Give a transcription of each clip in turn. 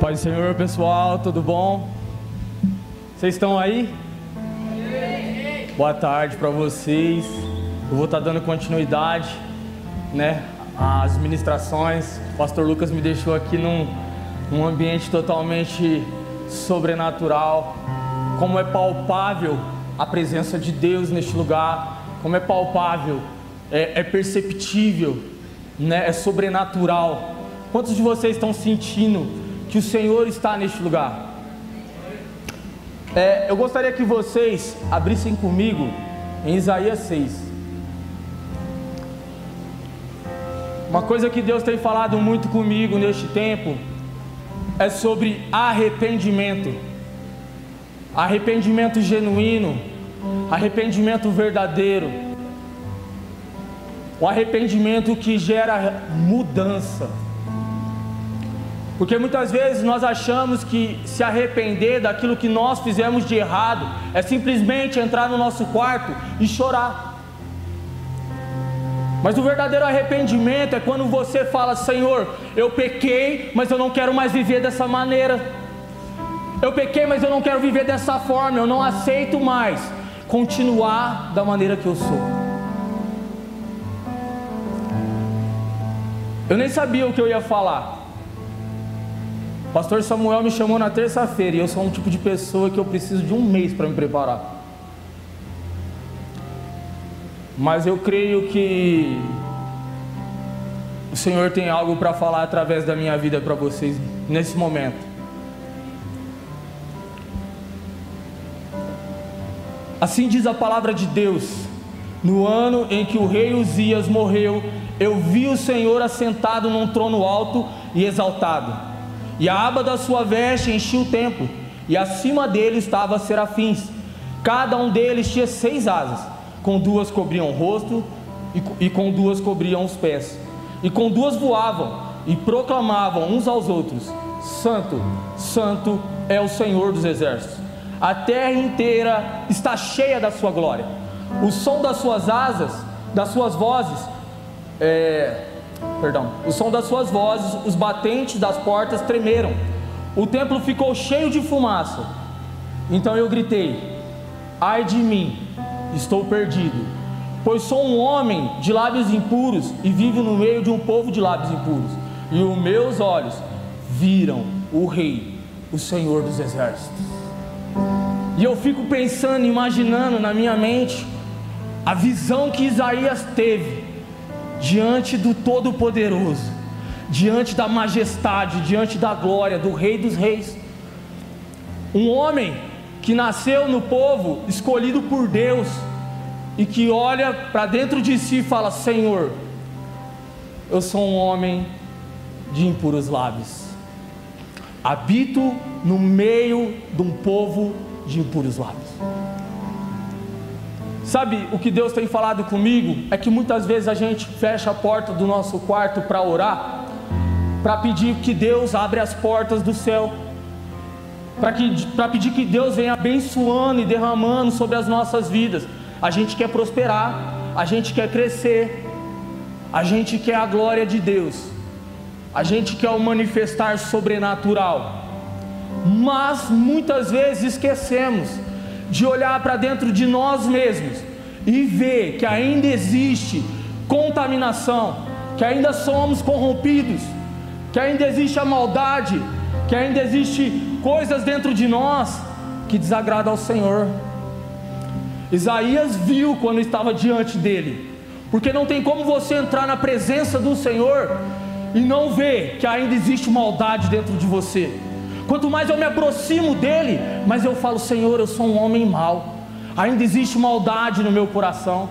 Pai do Senhor, pessoal, tudo bom? Vocês estão aí? Boa tarde para vocês. Eu vou estar tá dando continuidade, né, às ministrações. O pastor Lucas me deixou aqui num, num ambiente totalmente sobrenatural. Como é palpável a presença de Deus neste lugar, como é palpável, é, é perceptível, né, é sobrenatural. Quantos de vocês estão sentindo que o Senhor está neste lugar. É, eu gostaria que vocês abrissem comigo em Isaías 6. Uma coisa que Deus tem falado muito comigo neste tempo é sobre arrependimento. Arrependimento genuíno, arrependimento verdadeiro. O arrependimento que gera mudança. Porque muitas vezes nós achamos que se arrepender daquilo que nós fizemos de errado é simplesmente entrar no nosso quarto e chorar. Mas o verdadeiro arrependimento é quando você fala: Senhor, eu pequei, mas eu não quero mais viver dessa maneira. Eu pequei, mas eu não quero viver dessa forma. Eu não aceito mais continuar da maneira que eu sou. Eu nem sabia o que eu ia falar. Pastor Samuel me chamou na terça-feira e eu sou um tipo de pessoa que eu preciso de um mês para me preparar. Mas eu creio que o Senhor tem algo para falar através da minha vida para vocês nesse momento. Assim diz a palavra de Deus: No ano em que o rei Uzias morreu, eu vi o Senhor assentado num trono alto e exaltado e a aba da sua veste enchia o templo, e acima dele estavam serafins. Cada um deles tinha seis asas, com duas cobriam o rosto e, com duas cobriam os pés. E com duas voavam e proclamavam uns aos outros: Santo, Santo é o Senhor dos exércitos. A terra inteira está cheia da sua glória. O som das suas asas, das suas vozes, é, perdão, o som das suas vozes, os batentes das portas tremeram. O templo ficou cheio de fumaça. Então eu gritei: Ai de mim, estou perdido, pois sou um homem de lábios impuros e vivo no meio de um povo de lábios impuros. E os meus olhos viram o Rei, o Senhor dos Exércitos. E eu fico pensando, imaginando na minha mente a visão que Isaías teve diante do Todo-Poderoso, diante da majestade, diante da glória do Rei dos Reis. Um homem que nasceu no povo, escolhido por Deus, e que olha para dentro de si e fala: Senhor, eu sou um homem de impuros lábios, habito no meio de um povo de impuros lábios. Sabe o que Deus tem falado comigo? É que muitas vezes a gente fecha a porta do nosso quarto para orar, para pedir que Deus abra as portas do céu, para pedir que Deus venha abençoando e derramando sobre as nossas vidas. A gente quer prosperar, a gente quer crescer, a gente quer a glória de Deus, a gente quer o manifestar sobrenatural, mas muitas vezes esquecemos de olhar para dentro de nós mesmos e ver que ainda existe contaminação, que ainda somos corrompidos, que ainda existe a maldade, que ainda existe coisas dentro de nós que desagradam ao Senhor. Isaías viu quando estava diante dele, porque não tem como você entrar na presença do Senhor e não ver que ainda existe maldade dentro de você. Quanto mais eu me aproximo dele, mais eu falo: Senhor, eu sou um homem mau. Ainda existe maldade no meu coração.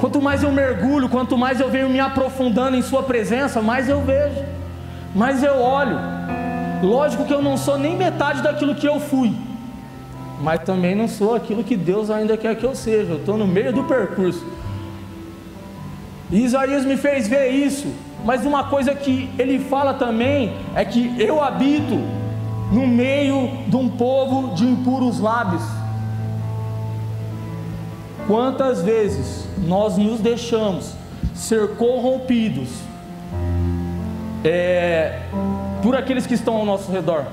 Quanto mais eu mergulho, quanto mais eu venho me aprofundando em Sua presença, mais eu vejo, mais eu olho. Lógico que eu não sou nem metade daquilo que eu fui, mas também não sou aquilo que Deus ainda quer que eu seja. Eu estou no meio do percurso. E Isaías me fez ver isso. Mas uma coisa que ele fala também é que eu habito no meio de um povo de impuros lábios. Quantas vezes nós nos deixamos ser corrompidos é, por aqueles que estão ao nosso redor.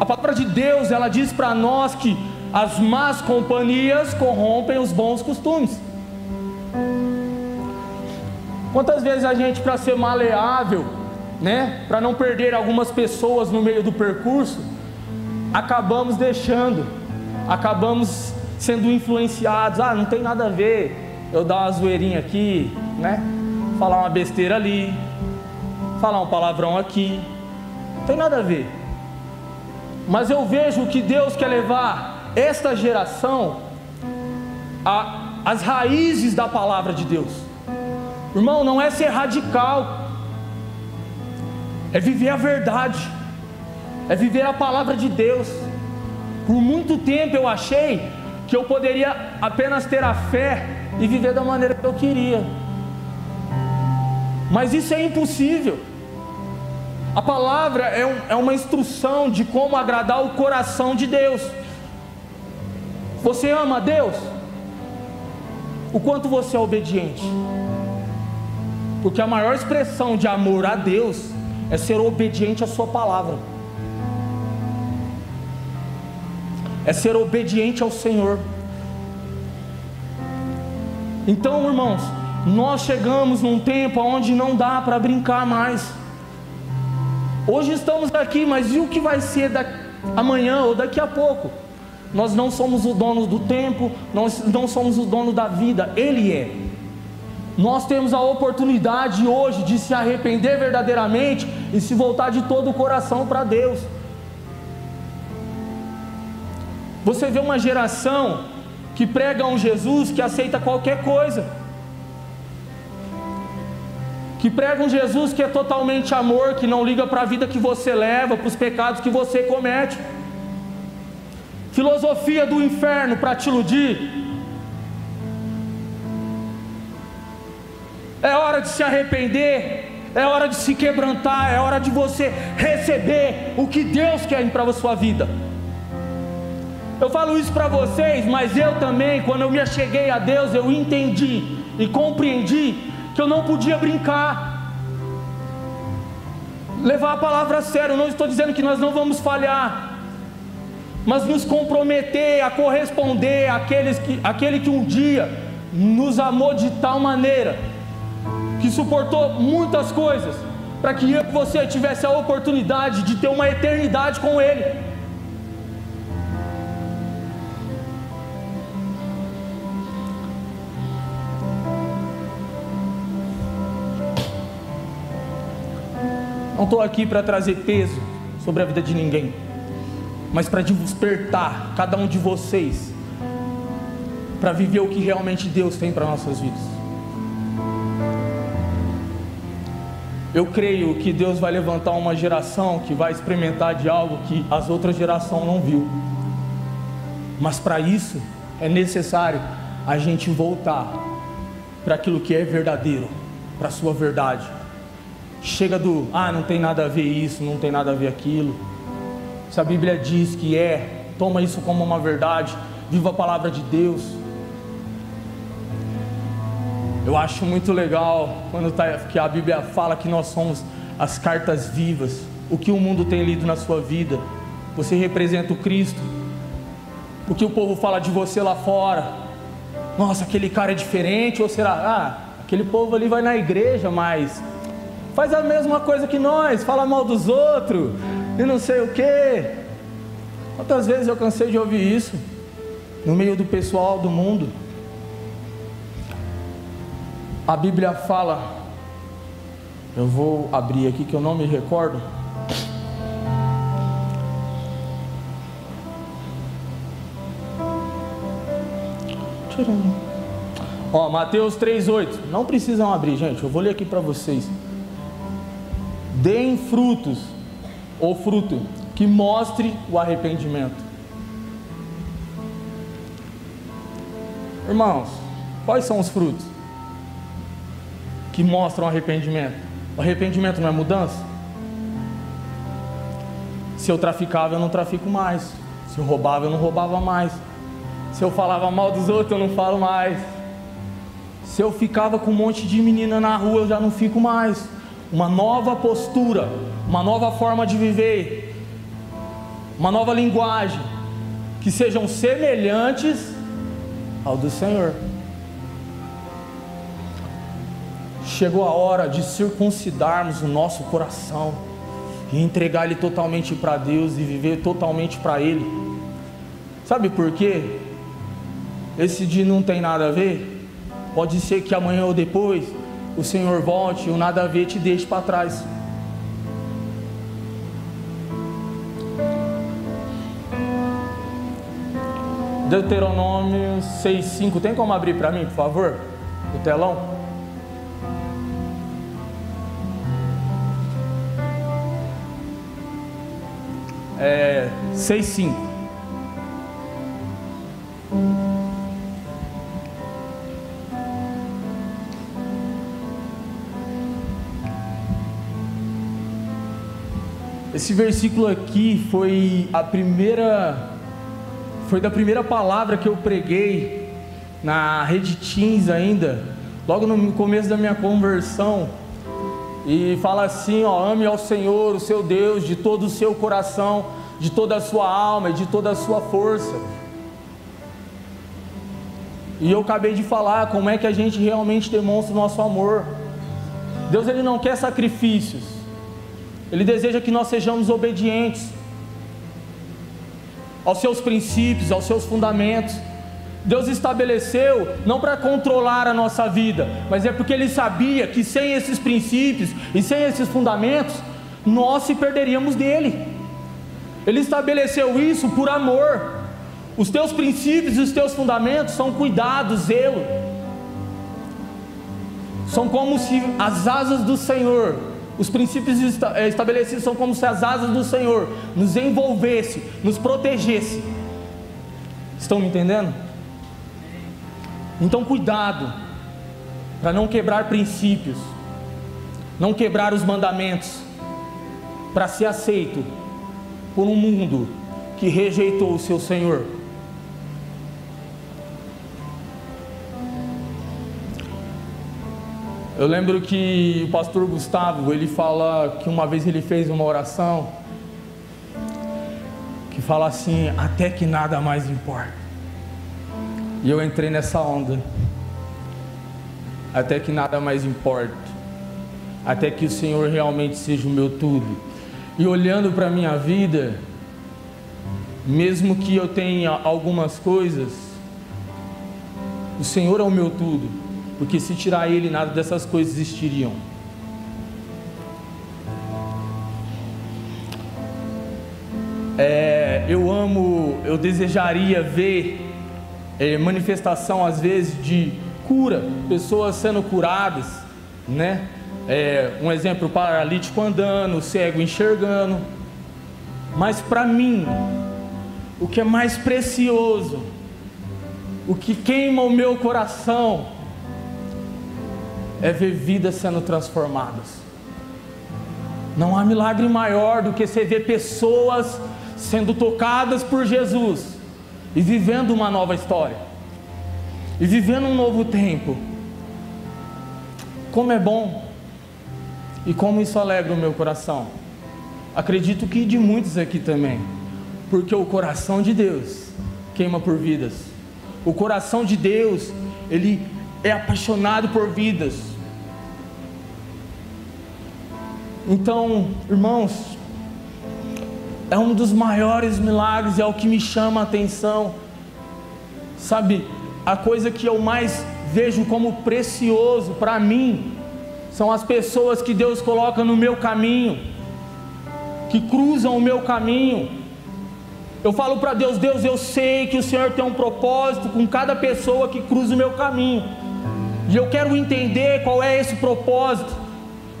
A palavra de Deus, ela diz para nós que as más companhias corrompem os bons costumes. Quantas vezes a gente, para ser maleável, né, para não perder algumas pessoas no meio do percurso, acabamos deixando, acabamos sendo influenciados. Ah, não tem nada a ver eu dar uma zoeirinha aqui, né? Falar uma besteira ali, falar um palavrão aqui. Não tem nada a ver. Mas eu vejo que Deus quer levar esta geração às raízes da palavra de Deus. Irmão, não é ser radical, é viver a verdade, é viver a palavra de Deus. Por muito tempo eu achei que eu poderia apenas ter a fé e viver da maneira que eu queria, mas isso é impossível. A palavra é, um, é uma instrução de como agradar o coração de Deus. Você ama Deus? O quanto você é obediente? Porque a maior expressão de amor a Deus é ser obediente à Sua palavra, é ser obediente ao Senhor. Então, irmãos, nós chegamos num tempo onde não dá para brincar mais. Hoje estamos aqui, mas e o que vai ser da, amanhã ou daqui a pouco? Nós não somos o dono do tempo, nós não somos o dono da vida, Ele é. Nós temos a oportunidade hoje de se arrepender verdadeiramente e se voltar de todo o coração para Deus. Você vê uma geração que prega um Jesus que aceita qualquer coisa que pregam Jesus que é totalmente amor, que não liga para a vida que você leva, para os pecados que você comete. Filosofia do inferno para te iludir. É hora de se arrepender, é hora de se quebrantar, é hora de você receber o que Deus quer para a sua vida. Eu falo isso para vocês, mas eu também, quando eu me acheguei a Deus, eu entendi e compreendi que eu não podia brincar, levar a palavra a sério. Não estou dizendo que nós não vamos falhar, mas nos comprometer a corresponder àqueles que, àquele que um dia nos amou de tal maneira, que suportou muitas coisas, para que eu e você tivesse a oportunidade de ter uma eternidade com Ele. Não estou aqui para trazer peso sobre a vida de ninguém, mas para despertar cada um de vocês para viver o que realmente Deus tem para nossas vidas. Eu creio que Deus vai levantar uma geração que vai experimentar de algo que as outras gerações não viu. Mas para isso é necessário a gente voltar para aquilo que é verdadeiro, para a sua verdade Chega do, ah, não tem nada a ver isso, não tem nada a ver aquilo. Se a Bíblia diz que é, toma isso como uma verdade, viva a palavra de Deus. Eu acho muito legal quando tá, que a Bíblia fala que nós somos as cartas vivas. O que o mundo tem lido na sua vida, você representa o Cristo. O que o povo fala de você lá fora, nossa, aquele cara é diferente, ou será, ah, aquele povo ali vai na igreja, mas faz a mesma coisa que nós, fala mal dos outros e não sei o que. Quantas vezes eu cansei de ouvir isso no meio do pessoal do mundo? A Bíblia fala, eu vou abrir aqui que eu não me recordo. Ó, Mateus 3,8. Não precisam abrir, gente. Eu vou ler aqui para vocês deem frutos ou fruto que mostre o arrependimento. Irmãos, quais são os frutos que mostram arrependimento? O arrependimento não é mudança? Se eu traficava, eu não trafico mais. Se eu roubava, eu não roubava mais. Se eu falava mal dos outros, eu não falo mais. Se eu ficava com um monte de menina na rua, eu já não fico mais. uma nova postura, uma nova forma de viver, uma nova linguagem, que sejam semelhantes ao do Senhor. Chegou a hora de circuncidarmos o nosso coração e entregar ele totalmente para Deus e viver totalmente para Ele. Sabe por quê? Esse dia não tem nada a ver. Pode ser que amanhã ou depois o Senhor volte e o nada a ver te deixe para trás. Deuteronômio 6,5. Tem como abrir para mim, por favor? O telão? É, 6,5. Esse versículo aqui foi a primeira foi da primeira palavra que eu preguei na rede Teams ainda, logo no começo da minha conversão. E fala assim, ó, ame ao Senhor, o seu Deus, de todo o seu coração, de toda a sua alma e de toda a sua força. E eu acabei de falar como é que a gente realmente demonstra o nosso amor. Deus ele não quer sacrifícios. Ele deseja que nós sejamos obedientes aos seus princípios, aos seus fundamentos. Deus estabeleceu não para controlar a nossa vida, mas é porque Ele sabia que sem esses princípios e sem esses fundamentos, nós se perderíamos dele. Ele estabeleceu isso por amor. Os teus princípios e os teus fundamentos são cuidado, zelo. São como se as asas do Senhor os princípios eh, estabelecidos são como se as asas do Senhor nos envolvesse, nos protegesse. Estão me entendendo? Então, cuidado para não quebrar princípios, não quebrar os mandamentos, para ser aceito por um mundo que rejeitou o seu Senhor. Eu lembro que o pastor Gustavo, ele fala que uma vez ele fez uma oração que fala assim, até que nada mais importa. E eu entrei nessa onda. Até que nada mais importa. Até que o Senhor realmente seja o meu tudo. E olhando para a minha vida, mesmo que eu tenha algumas coisas, o Senhor é o meu tudo porque se tirar ele, nada dessas coisas existiriam. É, eu amo, eu desejaria ver é, manifestação às vezes de cura, pessoas sendo curadas, né? É, um exemplo, paralítico andando, cego enxergando. Mas para mim, o que é mais precioso, o que queima o meu coração, é ver vidas sendo transformadas. Não há milagre maior do que você ver pessoas sendo tocadas por Jesus e vivendo uma nova história, e vivendo um novo tempo. Como é bom e como isso alegra o meu coração. Acredito que de muitos aqui também, porque o coração de Deus queima por vidas. O coração de Deus, ele é apaixonado por vidas. Então, irmãos, é um dos maiores milagres e é o que me chama a atenção. Sabe, a coisa que eu mais vejo como precioso para mim são as pessoas que Deus coloca no meu caminho, que cruzam o meu caminho. Eu falo para Deus: Deus, eu sei que o Senhor tem um propósito com cada pessoa que cruza o meu caminho, e eu quero entender qual é esse propósito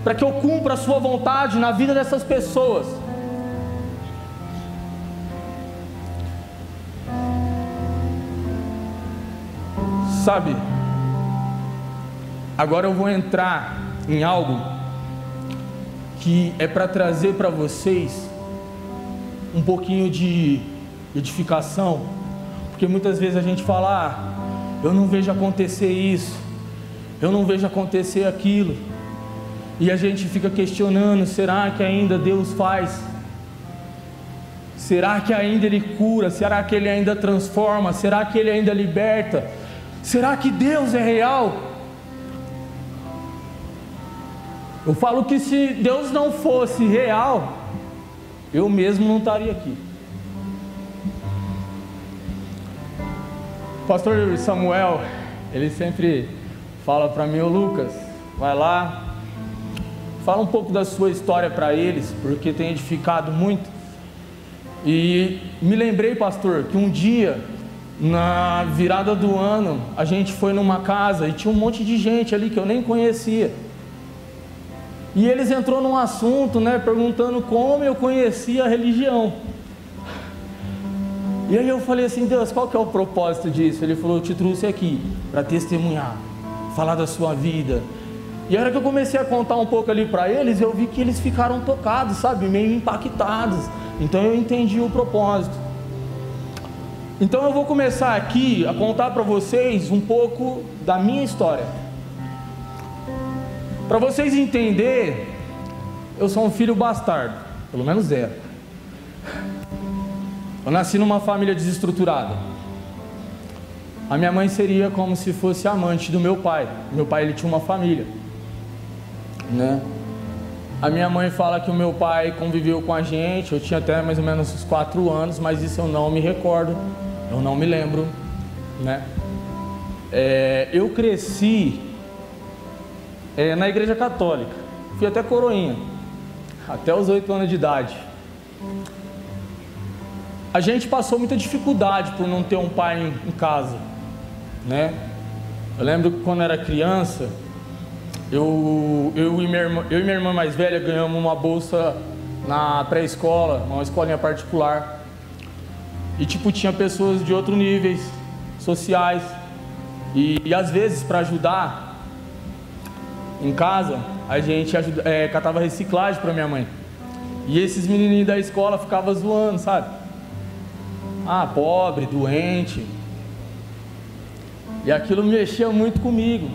para que eu cumpra a Sua vontade na vida dessas pessoas. Sabe, agora eu vou entrar em algo que é para trazer para vocês um pouquinho de edificação, porque muitas vezes a gente fala, ah, eu não vejo acontecer isso, eu não vejo acontecer aquilo. E a gente fica questionando: será que ainda Deus faz? Será que ainda Ele cura? Será que Ele ainda transforma? Será que Ele ainda liberta? Será que Deus é real? Eu falo que se Deus não fosse real, eu mesmo não estaria aqui. O pastor Samuel, ele sempre fala para mim, ô Lucas, vai lá, fala um pouco da sua história para eles, porque tem edificado muito. E me lembrei, pastor, que um dia, na virada do ano, a gente foi numa casa e tinha um monte de gente ali que eu nem conhecia. E eles entrou num assunto, né, perguntando como eu conhecia a religião. E aí eu falei assim, Deus, qual que é o propósito disso? Ele falou, eu te trouxe aqui para testemunhar, falar da sua vida. E a hora que eu comecei a contar um pouco ali para eles, eu vi que eles ficaram tocados, sabe, meio impactados. Então eu entendi o propósito. Então eu vou começar aqui a contar para vocês um pouco da minha história. Para vocês entenderem, eu sou um filho bastardo, pelo menos zero. Eu nasci numa família desestruturada. A minha mãe seria como se fosse amante do meu pai. Meu pai ele tinha uma família, né? A minha mãe fala que o meu pai conviveu com a gente. Eu tinha até mais ou menos uns quatro anos, mas isso eu não me recordo. Eu não me lembro, né? É, eu cresci é, na igreja católica. Fui até coroinha, até os oito anos de idade. A gente passou muita dificuldade por não ter um pai em, em casa, né? Eu lembro que quando era criança, eu, eu, e minha irmã, eu e minha irmã mais velha ganhamos uma bolsa na pré-escola, uma escolinha particular. E tipo, tinha pessoas de outros níveis sociais. E, e às vezes, para ajudar em casa, a gente ajuda, é, catava reciclagem para minha mãe. E esses menininhos da escola ficavam zoando, sabe? Ah, pobre, doente. E aquilo mexia muito comigo.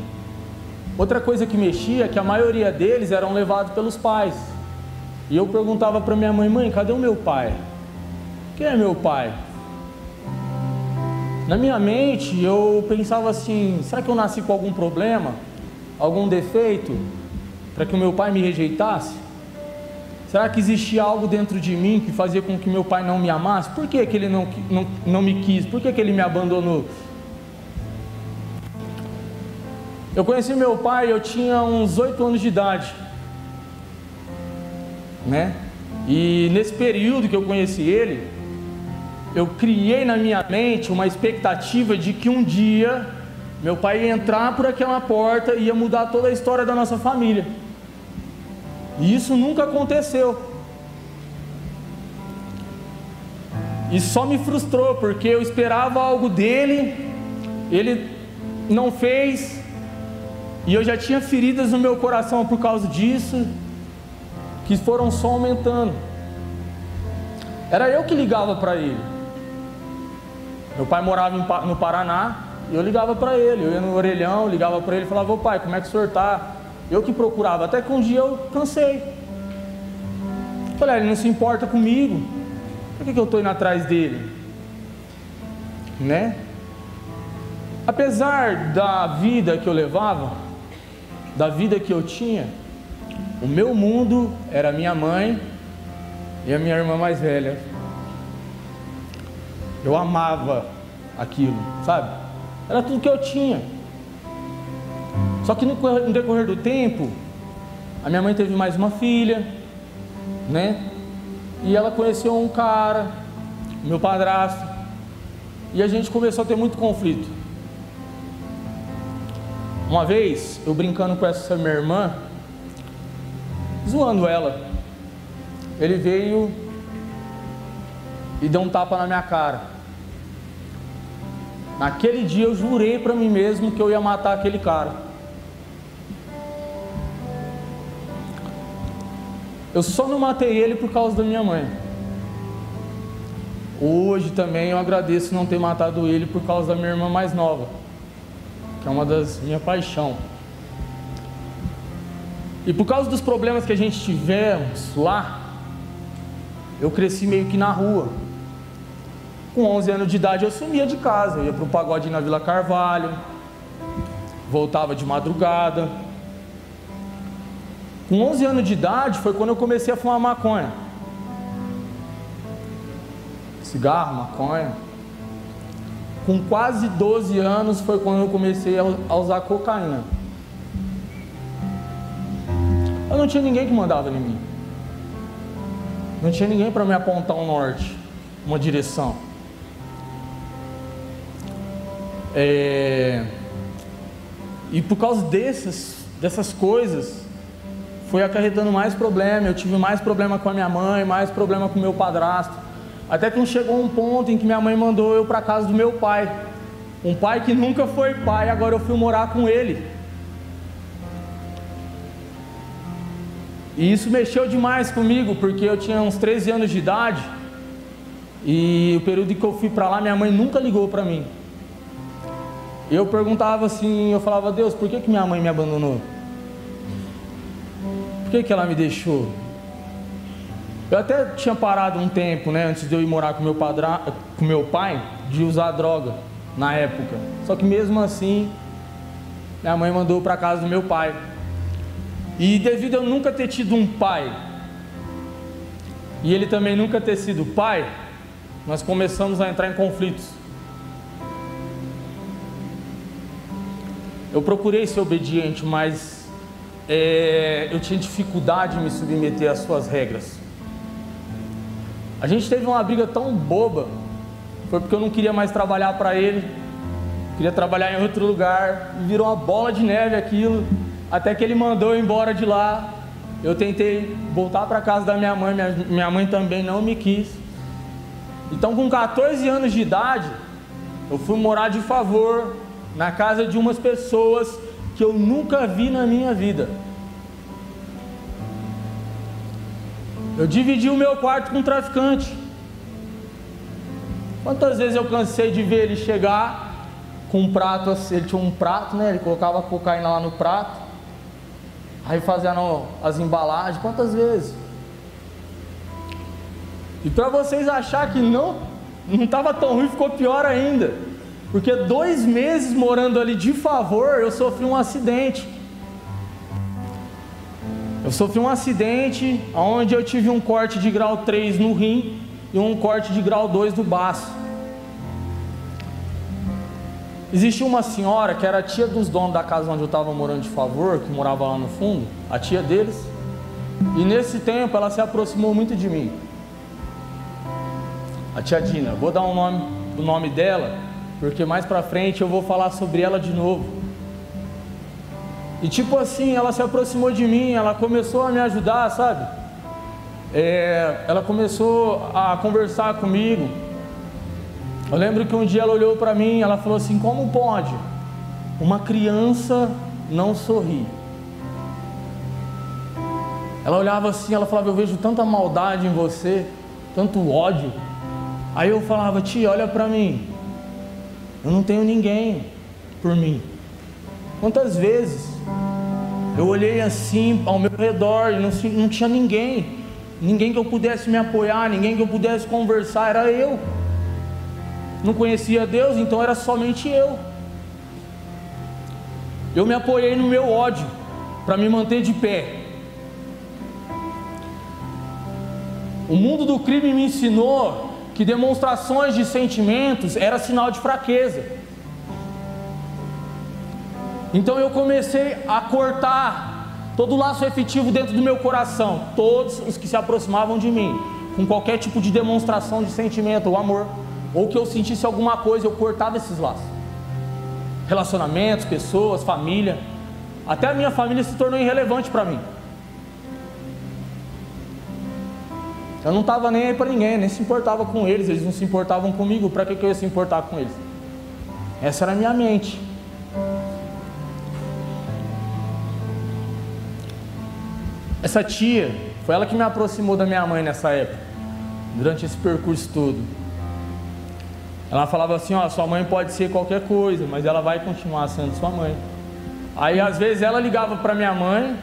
Outra coisa que mexia é que a maioria deles eram levados pelos pais. E eu perguntava para minha mãe: mãe, cadê o meu pai? Quem é meu pai? Na minha mente eu pensava assim: será que eu nasci com algum problema? Algum defeito? Para que o meu pai me rejeitasse? Será que existia algo dentro de mim que fazia com que meu pai não me amasse? Por que, que ele não, não, não me quis? Por que, que ele me abandonou? Eu conheci meu pai, eu tinha uns oito anos de idade, né? E nesse período que eu conheci ele, eu criei na minha mente uma expectativa de que um dia meu pai ia entrar por aquela porta e ia mudar toda a história da nossa família. E isso nunca aconteceu. E só me frustrou, porque eu esperava algo dele, ele não fez, e eu já tinha feridas no meu coração por causa disso, que foram só aumentando. Era eu que ligava para ele. Meu pai morava no Paraná, e eu ligava para ele, eu ia no orelhão, ligava para ele e falava, ô pai, como é que o senhor está? Eu que procurava, até que um dia eu cansei. Falei, ah, ele não se importa comigo. Por que, que eu estou indo atrás dele? Né? Apesar da vida que eu levava, da vida que eu tinha, o meu mundo era minha mãe e a minha irmã mais velha. Eu amava aquilo, sabe? Era tudo que eu tinha. Só que no decorrer do tempo, a minha mãe teve mais uma filha, né? E ela conheceu um cara, meu padrasto, e a gente começou a ter muito conflito. Uma vez, eu brincando com essa minha irmã, zoando ela, ele veio e deu um tapa na minha cara. Naquele dia eu jurei para mim mesmo que eu ia matar aquele cara. Eu só não matei ele por causa da minha mãe. Hoje também eu agradeço não ter matado ele por causa da minha irmã mais nova, que é uma das minhas paixão. E por causa dos problemas que a gente tivemos lá, eu cresci meio que na rua. Com 11 anos de idade eu sumia de casa, eu ia para o pagode na Vila Carvalho, voltava de madrugada. Com 11 anos de idade foi quando eu comecei a fumar maconha. Cigarro, maconha. Com quase 12 anos foi quando eu comecei a usar cocaína. Eu não tinha ninguém que mandava em mim. Não tinha ninguém para me apontar um norte, uma direção. É... E por causa dessas, dessas coisas, foi acarretando mais problema. Eu tive mais problema com a minha mãe, mais problema com o meu padrasto. Até que chegou um ponto em que minha mãe mandou eu para casa do meu pai. Um pai que nunca foi pai, agora eu fui morar com ele. E isso mexeu demais comigo, porque eu tinha uns 13 anos de idade. E o período que eu fui para lá, minha mãe nunca ligou para mim. Eu perguntava assim, eu falava, Deus, por que, que minha mãe me abandonou? Por que, que ela me deixou? Eu até tinha parado um tempo, né, antes de eu ir morar com meu, padra... com meu pai, de usar droga na época. Só que mesmo assim, minha mãe mandou para casa do meu pai. E devido eu nunca ter tido um pai, e ele também nunca ter sido pai, nós começamos a entrar em conflitos. Eu procurei ser obediente, mas é, eu tinha dificuldade em me submeter às suas regras. A gente teve uma briga tão boba, foi porque eu não queria mais trabalhar para ele, queria trabalhar em outro lugar, e virou uma bola de neve aquilo, até que ele mandou eu embora de lá. Eu tentei voltar para casa da minha mãe, minha, minha mãe também não me quis. Então, com 14 anos de idade, eu fui morar de favor na casa de umas pessoas que eu nunca vi na minha vida. Eu dividi o meu quarto com um traficante. Quantas vezes eu cansei de ver ele chegar com um prato, assim, ele tinha um prato, né? Ele colocava cocaína lá no prato, aí fazendo as embalagens. Quantas vezes? E para vocês achar que não não estava tão ruim, ficou pior ainda. Porque dois meses morando ali de favor, eu sofri um acidente. Eu sofri um acidente onde eu tive um corte de grau 3 no rim e um corte de grau 2 no baço. Existia uma senhora que era tia dos donos da casa onde eu estava morando de favor, que morava lá no fundo, a tia deles. E nesse tempo ela se aproximou muito de mim. A tia Dina, vou dar um nome, o nome dela, porque mais pra frente eu vou falar sobre ela de novo. E tipo assim, ela se aproximou de mim, ela começou a me ajudar, sabe? É, ela começou a conversar comigo. Eu lembro que um dia ela olhou para mim, ela falou assim: Como pode uma criança não sorrir? Ela olhava assim, ela falava: Eu vejo tanta maldade em você, tanto ódio. Aí eu falava: Tia, olha para mim. Eu não tenho ninguém por mim. Quantas vezes eu olhei assim ao meu redor e não, não tinha ninguém, ninguém que eu pudesse me apoiar, ninguém que eu pudesse conversar, era eu. Não conhecia Deus, então era somente eu. Eu me apoiei no meu ódio para me manter de pé. O mundo do crime me ensinou que demonstrações de sentimentos era sinal de fraqueza. Então eu comecei a cortar todo o laço efetivo dentro do meu coração, todos os que se aproximavam de mim, com qualquer tipo de demonstração de sentimento ou amor, ou que eu sentisse alguma coisa, eu cortava esses laços. Relacionamentos, pessoas, família, até a minha família se tornou irrelevante para mim. Eu não estava nem aí para ninguém, nem se importava com eles, eles não se importavam comigo, para que, que eu ia se importar com eles? Essa era a minha mente. Essa tia, foi ela que me aproximou da minha mãe nessa época, durante esse percurso todo. Ela falava assim: Ó, sua mãe pode ser qualquer coisa, mas ela vai continuar sendo sua mãe. Aí às vezes ela ligava para minha mãe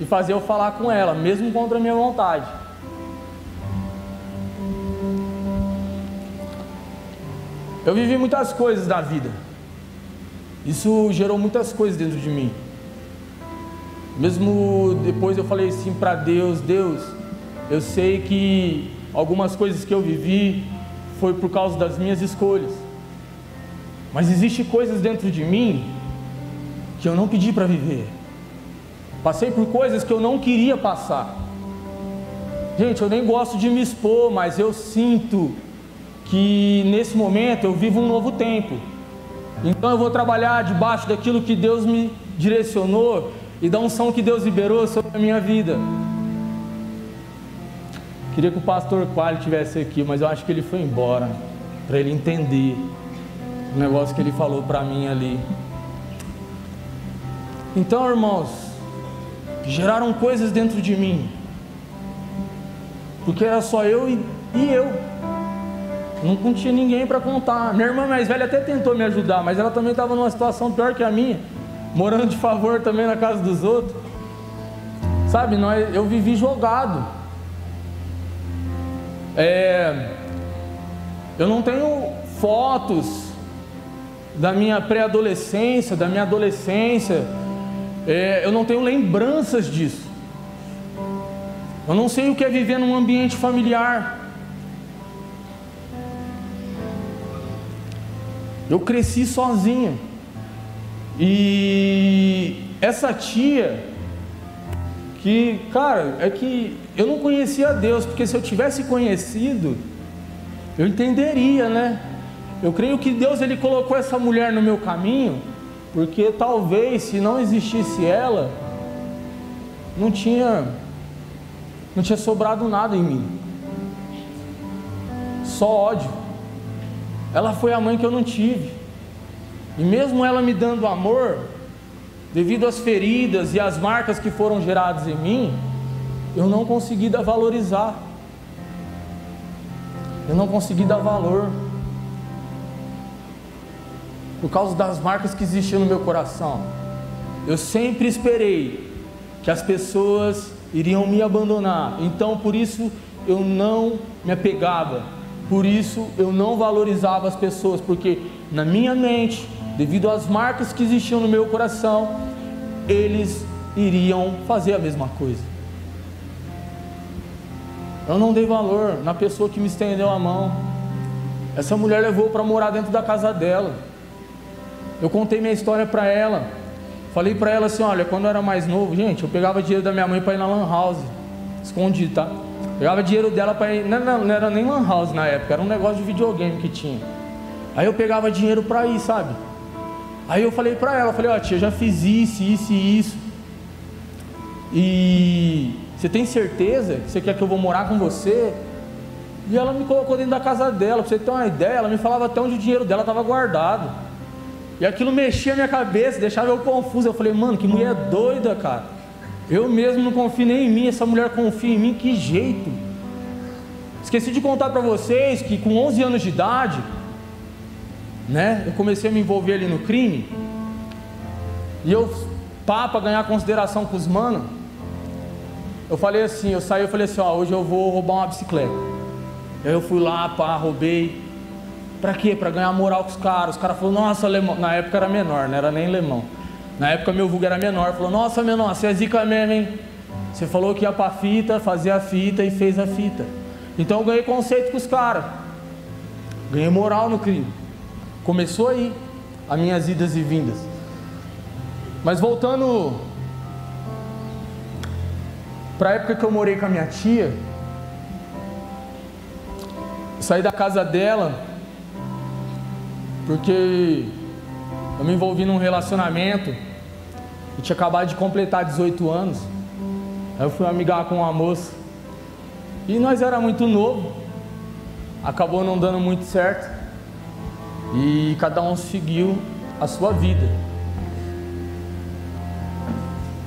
e fazer eu falar com ela, mesmo contra a minha vontade. Eu vivi muitas coisas da vida. Isso gerou muitas coisas dentro de mim. Mesmo depois eu falei assim para Deus, Deus, eu sei que algumas coisas que eu vivi foi por causa das minhas escolhas. Mas existe coisas dentro de mim que eu não pedi para viver. Passei por coisas que eu não queria passar. Gente, eu nem gosto de me expor, mas eu sinto que nesse momento eu vivo um novo tempo. Então eu vou trabalhar debaixo daquilo que Deus me direcionou e da unção que Deus liberou sobre a minha vida. Queria que o pastor Quali tivesse aqui, mas eu acho que ele foi embora para ele entender o negócio que ele falou para mim ali. Então, irmãos, geraram coisas dentro de mim, porque era só eu e, e eu, não, tinha ninguém para contar. Minha irmã mais velha até tentou me ajudar, mas ela também estava numa situação pior que a minha, morando de favor também na casa dos outros. Sabe, nós, eu vivi jogado. É, eu não tenho fotos da minha pré-adolescência, da minha adolescência, é, eu não tenho lembranças disso. Eu não sei o que é viver num ambiente familiar. Eu cresci sozinha. E essa tia, que, cara, é que eu não conhecia Deus, porque se eu tivesse conhecido, eu entenderia, né? Eu creio que Deus ele colocou essa mulher no meu caminho porque talvez se não existisse ela, não tinha não tinha sobrado nada em mim. Só ódio. Ela foi a mãe que eu não tive. E mesmo ela me dando amor, devido às feridas e às marcas que foram geradas em mim, eu não consegui dar valorizar. Eu não consegui dar valor por causa das marcas que existiam no meu coração. Eu sempre esperei que as pessoas iriam me abandonar, então por isso eu não me apegava, por isso eu não valorizava as pessoas, porque na minha mente, devido às marcas que existiam no meu coração, eles iriam fazer a mesma coisa. Eu não dei valor na pessoa que me estendeu a mão. Essa mulher levou para morar dentro da casa dela. Eu contei minha história para ela. Falei para ela assim: olha, quando eu era mais novo, gente, eu pegava dinheiro da minha mãe para ir na Lan House, escondido, tá? Pegava dinheiro dela para ir. Não, não, não, era nem Lan House na época, era um negócio de videogame que tinha. Aí eu pegava dinheiro para ir, sabe? Aí eu falei para ela: falei, ó, oh, tia, já fiz isso, isso e isso. E você tem certeza que você quer que eu vou morar com você? E ela me colocou dentro da casa dela, pra você ter uma ideia, ela me falava até onde o dinheiro dela estava guardado. E aquilo mexia a minha cabeça, deixava eu confuso. Eu falei, mano, que mulher doida, cara. Eu mesmo não confio nem em mim, essa mulher confia em mim, que jeito. Esqueci de contar para vocês que com 11 anos de idade, né, eu comecei a me envolver ali no crime. E eu, pá, pra ganhar consideração com os manos, eu falei assim, eu saí, eu falei assim, ó, hoje eu vou roubar uma bicicleta. Aí eu fui lá, pá, roubei, Pra quê? Pra ganhar moral com os caras. Os caras falaram, nossa, alemão. Na época era menor, não era nem alemão. Na época meu vulgo era menor. Falou, nossa, menor, você é zica mesmo, hein? Você falou que ia pra fita, fazia a fita e fez a fita. Então eu ganhei conceito com os caras. Ganhei moral no crime. Começou aí as minhas idas e vindas. Mas voltando para a época que eu morei com a minha tia, saí da casa dela porque eu me envolvi num relacionamento e tinha acabado de completar 18 anos. Aí eu fui amigar com uma moça e nós era muito novo, acabou não dando muito certo e cada um seguiu a sua vida.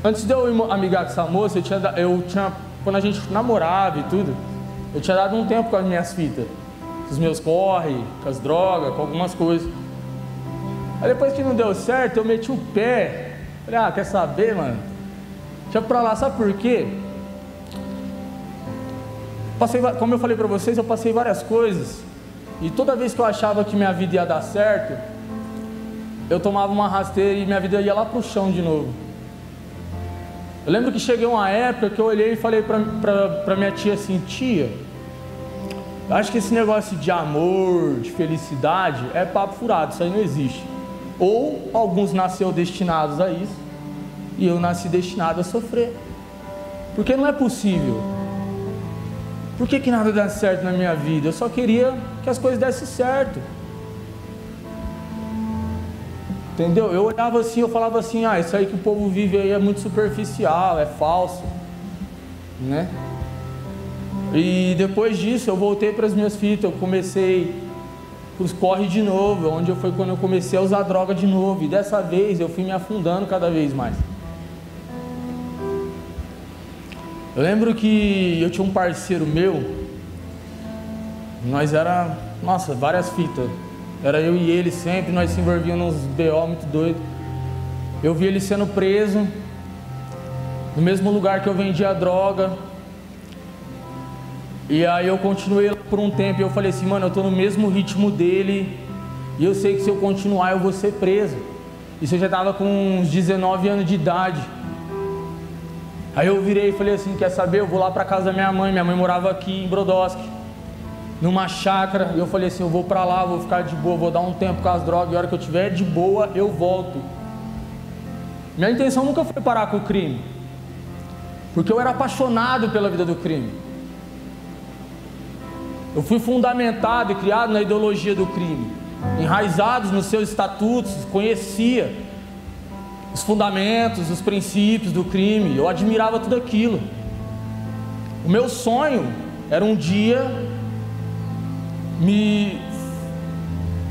Antes de eu amigar com essa moça, eu tinha, eu tinha, quando a gente namorava e tudo, eu tinha dado um tempo com as minhas fitas os meus corre, com as drogas, com algumas coisas. Aí depois que não deu certo, eu meti o pé. Falei, ah, quer saber, mano? Deixa pra lá, sabe por quê? Passei, como eu falei para vocês, eu passei várias coisas. E toda vez que eu achava que minha vida ia dar certo, eu tomava uma rasteira e minha vida ia lá pro chão de novo. Eu lembro que cheguei uma época que eu olhei e falei para minha tia assim: Tia, eu acho que esse negócio de amor, de felicidade, é papo furado, isso aí não existe. Ou alguns nasceram destinados a isso, e eu nasci destinado a sofrer. Porque não é possível. Por que, que nada dá certo na minha vida? Eu só queria que as coisas dessem certo. Entendeu? Eu olhava assim, eu falava assim, ah, isso aí que o povo vive aí é muito superficial, é falso, né? E depois disso eu voltei para as minhas fitas, eu comecei os corre de novo, onde foi quando eu comecei a usar droga de novo. E dessa vez eu fui me afundando cada vez mais. Eu lembro que eu tinha um parceiro meu, nós era, nossa, várias fitas. Era eu e ele sempre, nós se envolvíamos nos BO muito doido. Eu vi ele sendo preso no mesmo lugar que eu vendia droga. E aí eu continuei por um tempo e eu falei assim, mano, eu tô no mesmo ritmo dele. E eu sei que se eu continuar eu vou ser preso. Isso eu já tava com uns 19 anos de idade. Aí eu virei e falei assim, quer saber? Eu vou lá para casa da minha mãe. Minha mãe morava aqui em Brodowski numa chácara, e eu falei assim, eu vou para lá, vou ficar de boa, vou dar um tempo com as drogas, e a hora que eu tiver de boa, eu volto. Minha intenção nunca foi parar com o crime, porque eu era apaixonado pela vida do crime. Eu fui fundamentado e criado na ideologia do crime, enraizados nos seus estatutos, conhecia os fundamentos, os princípios do crime, eu admirava tudo aquilo. O meu sonho era um dia me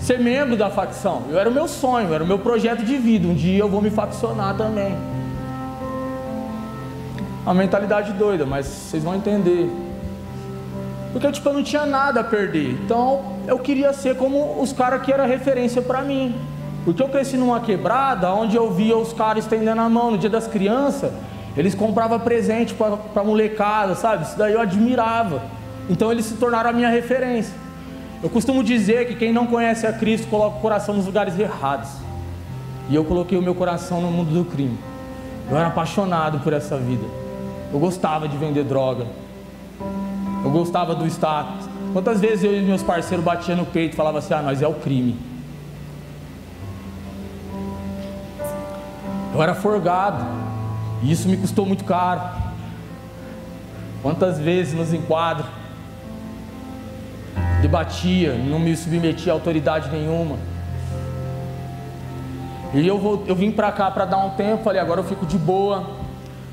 ser membro da facção. Eu era o meu sonho, era o meu projeto de vida. Um dia eu vou me faccionar também. Uma mentalidade doida, mas vocês vão entender. Porque tipo, eu não tinha nada a perder. Então eu queria ser como os caras que era referência para mim. Porque eu cresci numa quebrada onde eu via os caras estendendo a mão no dia das crianças. Eles compravam presente para molecada, sabe? Isso daí eu admirava. Então eles se tornaram a minha referência. Eu costumo dizer que quem não conhece a Cristo coloca o coração nos lugares errados. E eu coloquei o meu coração no mundo do crime. Eu era apaixonado por essa vida. Eu gostava de vender droga. Eu gostava do status. Quantas vezes eu e meus parceiros batiam no peito e falavam assim: ah, nós é o crime. Eu era forgado. E isso me custou muito caro. Quantas vezes nos enquadros debatia, não me submetia a autoridade nenhuma. E eu, vou, eu vim para cá para dar um tempo, falei, agora eu fico de boa.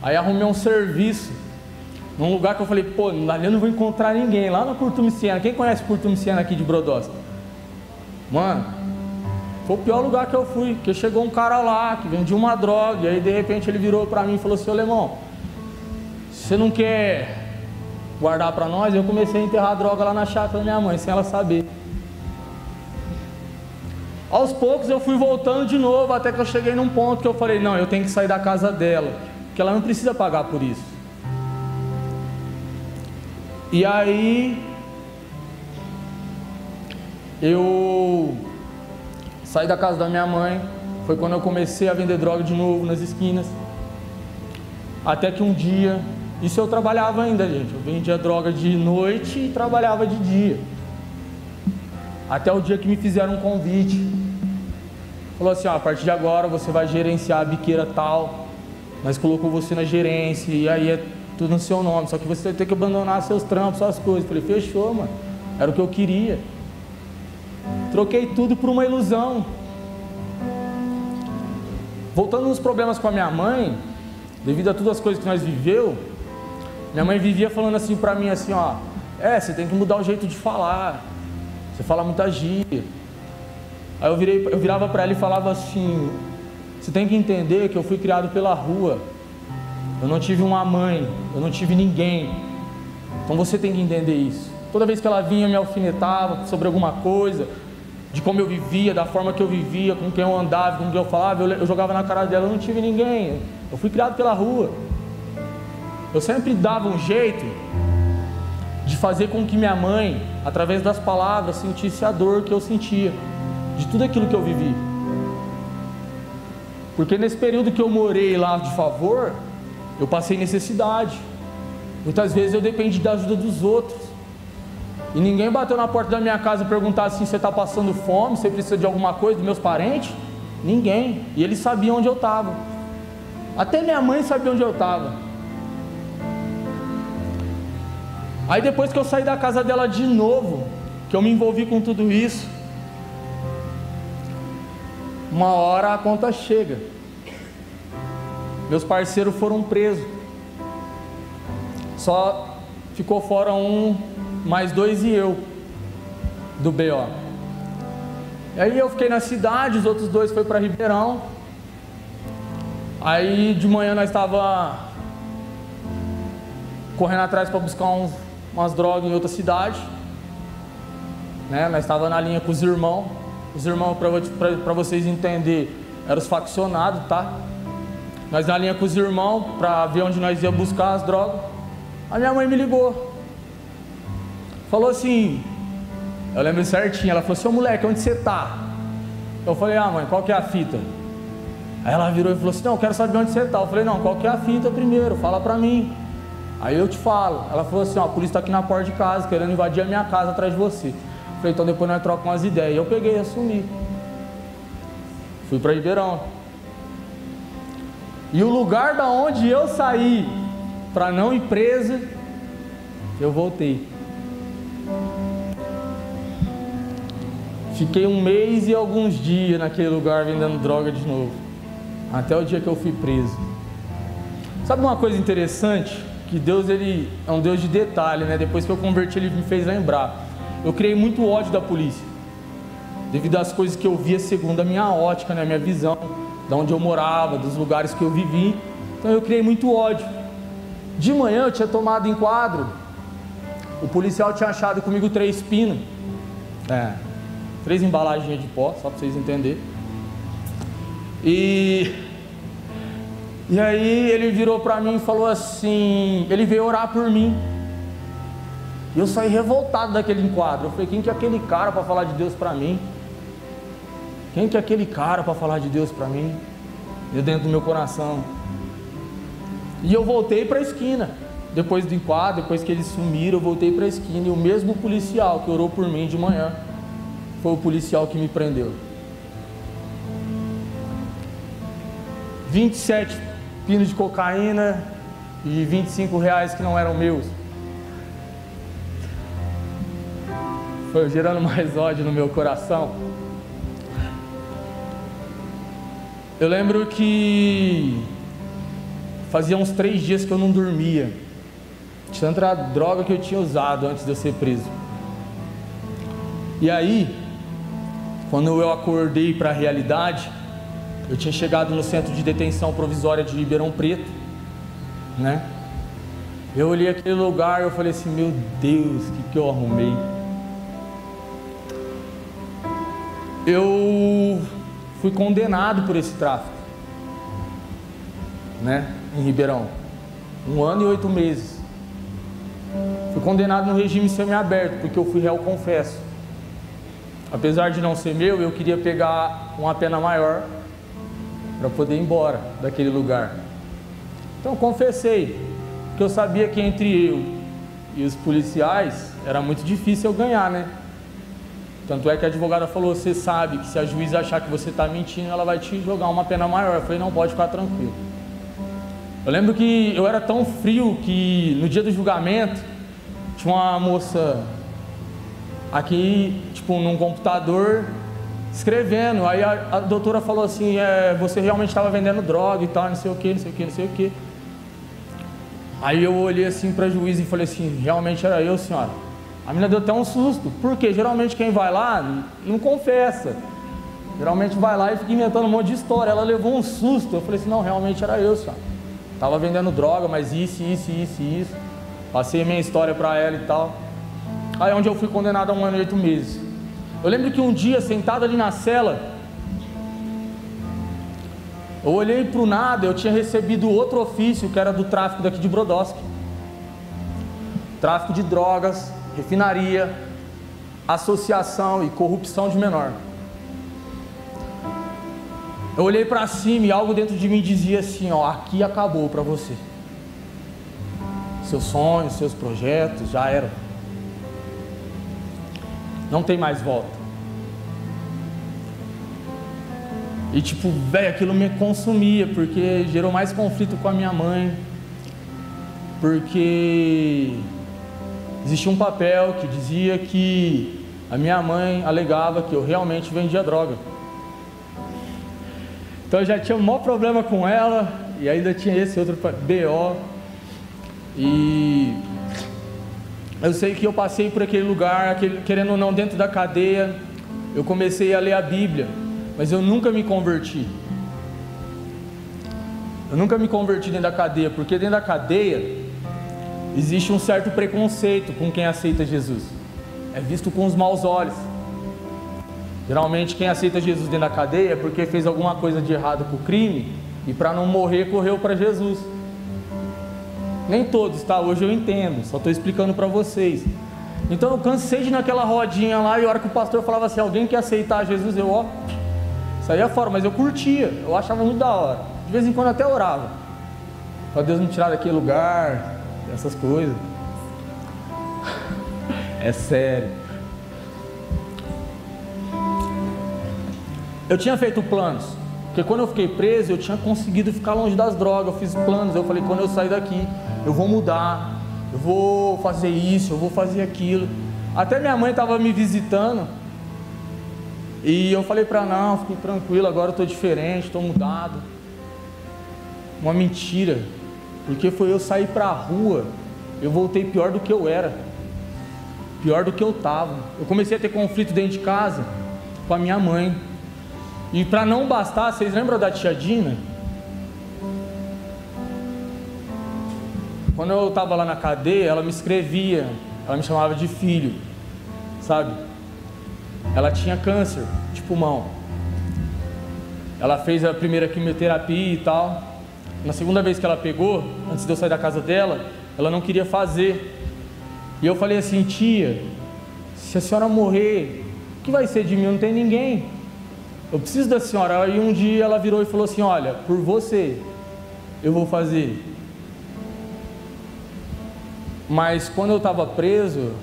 Aí arrumei um serviço num lugar que eu falei, pô, ali eu não vou encontrar ninguém, lá no Curtumiciana. Quem conhece Curtumiciana aqui de Brodowski? Mano, foi o pior lugar que eu fui, porque chegou um cara lá que vendia uma droga, e aí de repente ele virou para mim e falou, seu Alemão, você não quer guardar para nós, eu comecei a enterrar a droga lá na chácara da minha mãe, sem ela saber. Aos poucos eu fui voltando de novo, até que eu cheguei num ponto que eu falei: não, eu tenho que sair da casa dela, porque ela não precisa pagar por isso. E aí eu saí da casa da minha mãe, foi quando eu comecei a vender droga de novo nas esquinas. Até que um dia isso eu trabalhava ainda, gente. Eu vendia droga de noite e trabalhava de dia. Até o dia que me fizeram um convite. Falou assim: ó, a partir de agora você vai gerenciar a biqueira tal. Nós colocou você na gerência e aí é tudo no seu nome. Só que você vai ter que abandonar seus trampos, suas coisas. Falei: fechou, mano. Era o que eu queria. Troquei tudo por uma ilusão. Voltando nos problemas com a minha mãe, devido a todas as coisas que nós viveu, minha mãe vivia falando assim para mim assim, ó, é, você tem que mudar o jeito de falar. Você fala muita gíria. Aí eu, virei, eu virava para ela e falava assim: Você tem que entender que eu fui criado pela rua. Eu não tive uma mãe, eu não tive ninguém. Então você tem que entender isso. Toda vez que ela vinha me alfinetava sobre alguma coisa, de como eu vivia, da forma que eu vivia, com quem eu andava, com quem eu falava, eu, eu jogava na cara dela, eu não tive ninguém. Eu fui criado pela rua. eu sempre dava um jeito de fazer com que minha mãe, através das palavras, sentisse a dor que eu sentia, de tudo aquilo que eu vivi. Porque nesse período que eu morei lá de favor, eu passei necessidade. Muitas vezes eu dependi da ajuda dos outros. E ninguém bateu na porta da minha casa e perguntar assim: você está passando fome, você precisa de alguma coisa dos meus parentes? Ninguém. E eles sabiam onde eu estava. Até minha mãe sabia onde eu estava. Aí depois que eu saí da casa dela de novo, que eu me envolvi com tudo isso, uma hora a conta chega. Meus parceiros foram presos. Só ficou fora um, mais dois e eu, do BO. Aí eu fiquei na cidade, os outros dois foram para Ribeirão. Aí de manhã nós estava correndo atrás para buscar uns umas drogas em outra cidade. Né? Nós estávamos na linha com os irmãos. Os irmãos, para vocês entenderem, eram os faccionados, tá? Nós na linha com os irmãos para ver onde nós íamos buscar as drogas. A minha mãe me ligou. Falou assim, eu lembro certinho, ela falou, seu moleque, onde você tá? Eu falei, ah mãe, qual que é a fita? Aí ela virou e falou assim, não, eu quero saber onde você tá. Eu falei, não, qual que é a fita primeiro? Fala pra mim. Aí eu te falo. Ela falou assim: ó, a polícia está aqui na porta de casa, querendo invadir a minha casa atrás de você. Eu falei: então depois nós trocamos umas ideias. E eu peguei e assumi. Fui para Ribeirão. E o lugar da onde eu saí para não ir preso, eu voltei. Fiquei um mês e alguns dias naquele lugar vendendo droga de novo. Até o dia que eu fui preso. Sabe uma coisa interessante? que Deus ele é um Deus de detalhe, né? Depois que eu converti, ele me fez lembrar. Eu criei muito ódio da polícia, devido às coisas que eu via segundo a minha ótica, né? Minha visão, de onde eu morava, dos lugares que eu vivi. Então eu criei muito ódio. De manhã eu tinha tomado enquadro. O policial tinha achado comigo três pinos. É, três embalagens de pó, só para vocês entenderem. E e aí ele virou para mim e falou assim: ele veio orar por mim. E eu saí revoltado daquele enquadro. Eu falei: quem que é aquele cara para falar de Deus para mim? Quem que é aquele cara para falar de Deus para mim? E dentro do meu coração. E eu voltei para a esquina. Depois do enquadro, depois que eles sumiram, eu voltei para a esquina. E o mesmo policial que orou por mim de manhã foi o policial que me prendeu. 27 pinos de cocaína e 25 reais que não eram meus. Foi gerando mais ódio no meu coração. Eu lembro que fazia uns três dias que eu não dormia. De tanta droga que eu tinha usado antes de eu ser preso. E aí, quando eu acordei para a realidade, eu tinha chegado no centro de detenção provisória de Ribeirão Preto, né? Eu olhei aquele lugar eu falei assim, meu Deus, o que, que eu arrumei? Eu fui condenado por esse tráfico, né? Em Ribeirão. Um ano e oito meses. Fui condenado no regime semiaberto, porque eu fui réu confesso. Apesar de não ser meu, eu queria pegar uma pena maior para poder ir embora daquele lugar. Então confessei que eu sabia que entre eu e os policiais era muito difícil eu ganhar, né? Tanto é que a advogada falou: você sabe que se a juíza achar que você está mentindo, ela vai te jogar uma pena maior. Eu falei: não, pode ficar tranquilo. Eu lembro que eu era tão frio que no dia do julgamento tinha uma moça aqui, tipo, num computador escrevendo. Aí a, a doutora falou assim: é, você realmente estava vendendo droga e tal, não sei o que, não sei o que, não sei o que. Aí eu olhei assim para a juíza e falei assim: realmente era eu, senhora. A menina deu até um susto, porque geralmente quem vai lá não confessa. Geralmente vai lá e fica inventando um monte de história. Ela levou um susto. Eu falei assim: não, realmente era eu, senhora. Tava vendendo droga, mas isso, isso, isso, isso. Passei minha história para ela e tal. Aí é onde eu fui condenado a um ano e oito meses. Eu lembro que um dia, sentado ali na cela, Eu olhei para o nada, eu tinha recebido outro ofício que era do tráfico daqui de Brodowski. Tráfico de drogas, refinaria, associação e corrupção de menor. Eu olhei para cima e algo dentro de mim dizia assim: ó, aqui acabou para você. Seus sonhos, seus projetos já eram. Não tem mais volta. E tipo, velho, aquilo me consumia, porque gerou mais conflito com a minha mãe. Porque existia um papel que dizia que a minha mãe alegava que eu realmente vendia droga. Então eu já tinha um maior problema com ela, e ainda tinha esse outro BO. E eu sei que eu passei por aquele lugar, aquele, querendo ou não, dentro da cadeia, eu comecei a ler a Bíblia mas eu nunca me converti. Eu nunca me converti dentro da cadeia, porque dentro da cadeia existe um certo preconceito com quem aceita Jesus. É visto com os maus olhos. Geralmente quem aceita Jesus dentro da cadeia é porque fez alguma coisa de errado com o crime e para não morrer correu para Jesus. Nem todos, tá? Hoje eu entendo, só estou explicando para vocês. Então eu cansei de ir naquela rodinha lá e a hora que o pastor falava assim, alguém quer aceitar Jesus, eu ó, Saía fora, mas eu curtia, eu achava muito da hora. De vez em quando até orava. Para Deus me tirar daquele lugar, essas coisas. É sério. Eu tinha feito planos, porque quando eu fiquei preso, eu tinha conseguido ficar longe das drogas. Eu fiz planos, eu falei: quando eu sair daqui, eu vou mudar, eu vou fazer isso, eu vou fazer aquilo. Até minha mãe estava me visitando. E eu falei para não, fique tranquilo, agora eu estou diferente, estou mudado. Uma mentira, porque foi eu sair para a rua, eu voltei pior do que eu era, pior do que eu estava. Eu comecei a ter conflito dentro de casa com a minha mãe. E para não bastar, vocês lembram da tia Dina? Quando eu estava lá na cadeia, ela me escrevia, ela me chamava de filho, sabe? Ela tinha câncer de pulmão. Ela fez a primeira quimioterapia e tal. Na segunda vez que ela pegou, antes de eu sair da casa dela, ela não queria fazer. E eu falei assim, tia, se a senhora morrer, o que vai ser de mim? Não tem ninguém. Eu preciso da senhora. E um dia ela virou e falou assim: Olha, por você, eu vou fazer. Mas quando eu estava preso,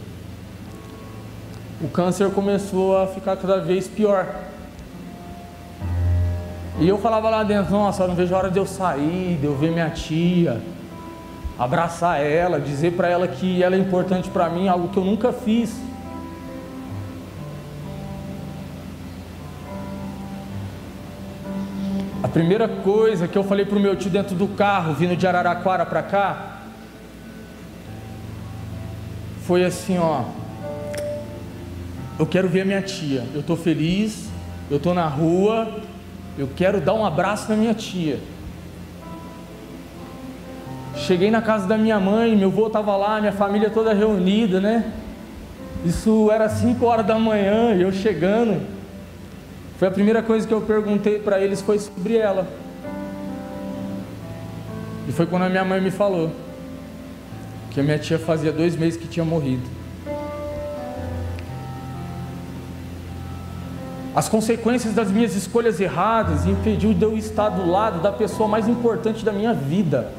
o câncer começou a ficar cada vez pior. E eu falava lá dentro, nossa, eu não vejo a hora de eu sair, de eu ver minha tia, abraçar ela, dizer para ela que ela é importante para mim, algo que eu nunca fiz. Primeira coisa que eu falei para o meu tio dentro do carro, vindo de Araraquara para cá, foi assim, ó, eu quero ver a minha tia. Eu estou feliz, eu estou na rua, eu quero dar um abraço na minha tia. Cheguei na casa da minha mãe, meu avô estava lá, minha família toda reunida, né? Isso era 5 horas da manhã, eu chegando. Foi a primeira coisa que eu perguntei para eles foi sobre ela. E foi quando a minha mãe me falou que a minha tia fazia dois meses que tinha morrido. As consequências das minhas escolhas erradas impediu de eu estar do lado da pessoa mais importante da minha vida.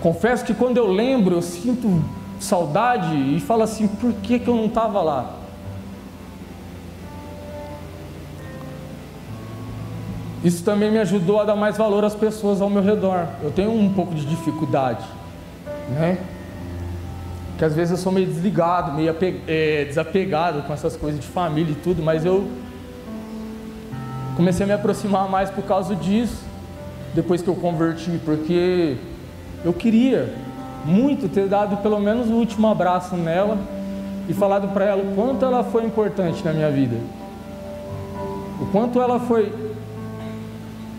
Confesso que quando eu lembro, eu sinto saudade e falo assim: por que, que eu não estava lá? Isso também me ajudou a dar mais valor às pessoas ao meu redor. Eu tenho um pouco de dificuldade, né? que às vezes eu sou meio desligado, meio é, desapegado com essas coisas de família e tudo, mas eu comecei a me aproximar mais por causa disso, depois que eu converti, porque eu queria muito ter dado pelo menos o último abraço nela e falado para ela o quanto ela foi importante na minha vida, o quanto ela foi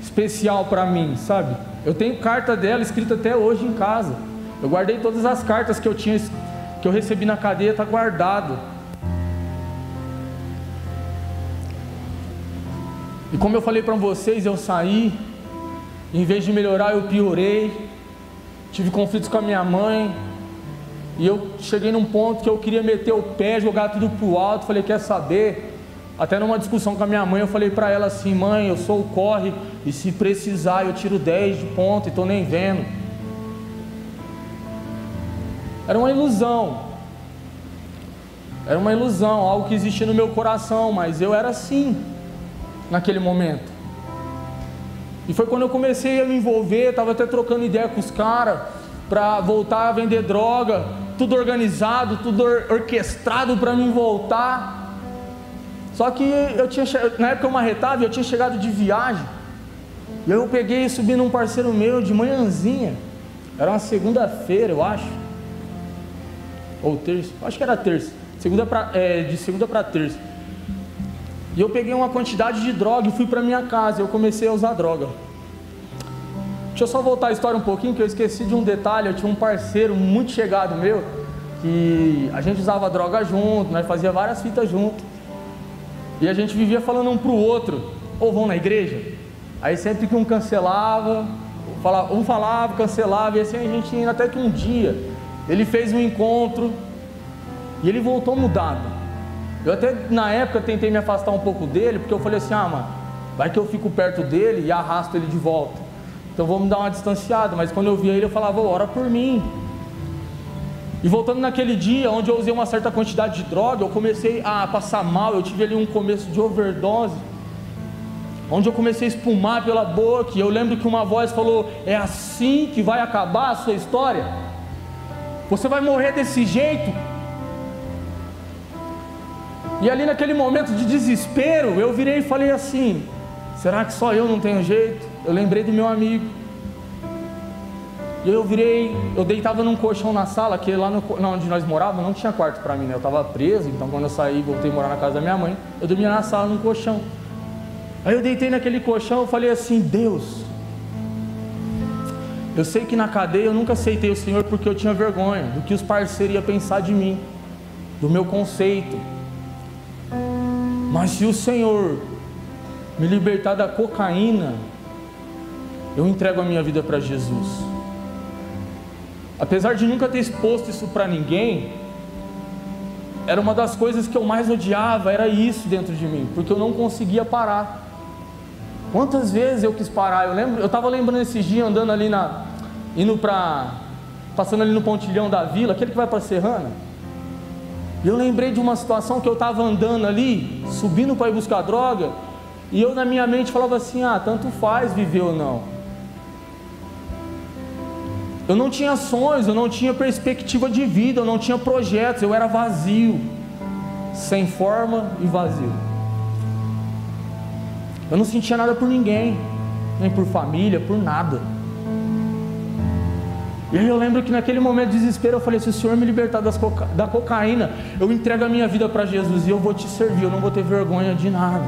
especial para mim, sabe? Eu tenho carta dela escrita até hoje em casa. Eu guardei todas as cartas que eu tinha que eu recebi na cadeia está guardado. E como eu falei para vocês, eu saí, em vez de melhorar, eu piorei. Tive conflitos com a minha mãe. E eu cheguei num ponto que eu queria meter o pé, jogar tudo pro alto. Falei, quer saber? Até numa discussão com a minha mãe, eu falei para ela assim: mãe, eu sou o corre, e se precisar, eu tiro 10 de ponto e tô nem vendo. Era uma ilusão. Era uma ilusão, algo que existia no meu coração, mas eu era assim naquele momento. E foi quando eu comecei a me envolver, estava até trocando ideia com os caras para voltar a vender droga, tudo organizado, tudo or orquestrado para mim voltar. Só que eu tinha na época eu marretava, eu tinha chegado de viagem. E eu peguei e subi num parceiro meu de manhãzinha. Era uma segunda-feira, eu acho. Ou terça, acho que era terça. Segunda pra, é, de segunda para terça. E eu peguei uma quantidade de droga e fui para minha casa. Eu comecei a usar droga. Deixa eu só voltar a história um pouquinho, que eu esqueci de um detalhe. Eu tinha um parceiro muito chegado meu, que a gente usava droga junto, nós fazia várias fitas junto. E a gente vivia falando um pro outro, ou vão na igreja? Aí sempre que um cancelava, um falava, cancelava, e assim a gente indo até que um dia ele fez um encontro e ele voltou mudado. Eu até na época tentei me afastar um pouco dele, porque eu falei assim: ah, mano, vai que eu fico perto dele e arrasto ele de volta. Então vamos dar uma distanciada. Mas quando eu via ele, eu falava: ora por mim. E voltando naquele dia onde eu usei uma certa quantidade de droga, eu comecei a passar mal. Eu tive ali um começo de overdose, onde eu comecei a espumar pela boca. E eu lembro que uma voz falou: é assim que vai acabar a sua história? Você vai morrer desse jeito? E ali naquele momento de desespero, eu virei e falei assim: será que só eu não tenho jeito? Eu lembrei do meu amigo. E eu virei, eu deitava num colchão na sala, que lá no, onde nós morávamos não tinha quarto para mim, né? Eu estava preso, então quando eu saí, voltei a morar na casa da minha mãe, eu dormia na sala num colchão. Aí eu deitei naquele colchão, e falei assim: Deus, eu sei que na cadeia eu nunca aceitei o Senhor porque eu tinha vergonha do que os parceiros iam pensar de mim, do meu conceito, mas se o Senhor me libertar da cocaína, eu entrego a minha vida para Jesus. Apesar de nunca ter exposto isso para ninguém, era uma das coisas que eu mais odiava, era isso dentro de mim, porque eu não conseguia parar. Quantas vezes eu quis parar? Eu lembro, eu estava lembrando esses dias andando ali na, indo para, passando ali no pontilhão da vila, aquele que vai para Serrana. E eu lembrei de uma situação que eu estava andando ali, subindo para ir buscar droga, e eu na minha mente falava assim: ah, tanto faz viver ou não. Eu não tinha sonhos, eu não tinha perspectiva de vida, eu não tinha projetos, eu era vazio, sem forma e vazio. Eu não sentia nada por ninguém, nem por família, por nada. E aí eu lembro que naquele momento de desespero eu falei: se o Senhor me libertar coca... da cocaína, eu entrego a minha vida para Jesus e eu vou te servir, eu não vou ter vergonha de nada.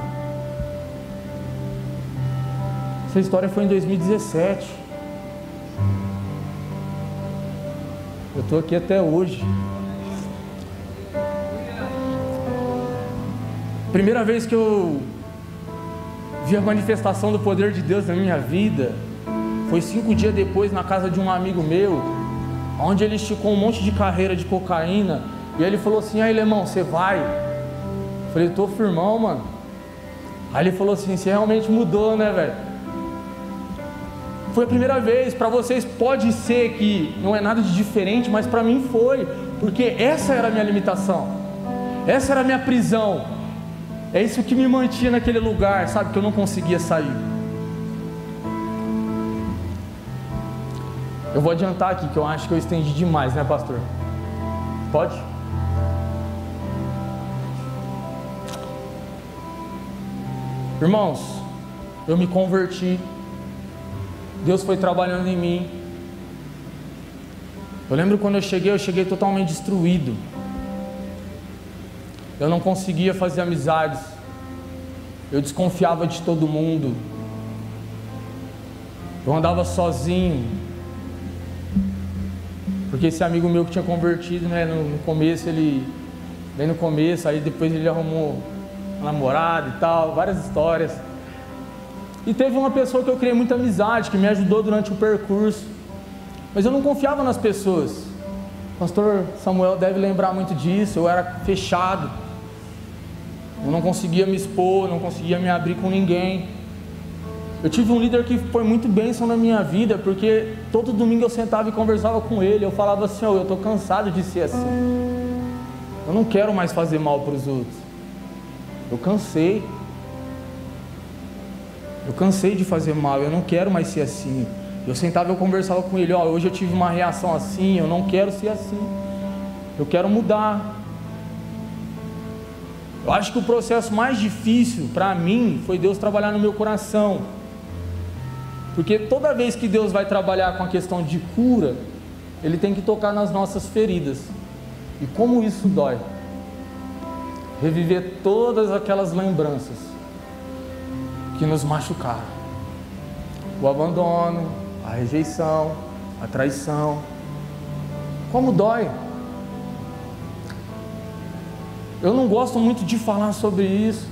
Essa história foi em 2017. Estou aqui até hoje. Primeira vez que eu vi a manifestação do poder de Deus na minha vida foi cinco dias depois na casa de um amigo meu, onde ele esticou um monte de carreira de cocaína. E ele falou assim: Aí, irmão, você vai? Eu falei: Tô firmão, mano. Aí ele falou assim: Você realmente mudou, né, velho? Foi a primeira vez. Para vocês pode ser que não é nada de diferente, mas para mim foi, porque essa era a minha limitação, essa era a minha prisão. É isso que me mantinha naquele lugar, sabe? Que eu não conseguia sair. Eu vou adiantar aqui que eu acho que eu estendi demais, né, pastor? Pode? Irmãos, eu me converti. Deus foi trabalhando em mim. Eu lembro quando eu cheguei, eu cheguei totalmente destruído. Eu não conseguia fazer amizades. Eu desconfiava de todo mundo. Eu andava sozinho. Porque esse amigo meu que tinha convertido, né, no, no começo ele, bem no começo, aí depois ele arrumou namorada e tal, várias histórias. E teve uma pessoa que eu criei muita amizade, que me ajudou durante o percurso. Mas eu não confiava nas pessoas. O pastor Samuel deve lembrar muito disso. Eu era fechado. Eu não conseguia me expor, não conseguia me abrir com ninguém. Eu tive um líder que foi muito bênção na minha vida, porque todo domingo eu sentava e conversava com ele. Eu falava assim: oh, eu estou cansado de ser assim. Eu não quero mais fazer mal para os outros. Eu cansei. Eu cansei de fazer mal, eu não quero mais ser assim. Eu sentava e conversava com ele, ó, oh, hoje eu tive uma reação assim, eu não quero ser assim. Eu quero mudar. Eu acho que o processo mais difícil para mim foi Deus trabalhar no meu coração. Porque toda vez que Deus vai trabalhar com a questão de cura, Ele tem que tocar nas nossas feridas. E como isso dói. Reviver todas aquelas lembranças que nos machucaram. O abandono, a rejeição, a traição. Como dói. Eu não gosto muito de falar sobre isso.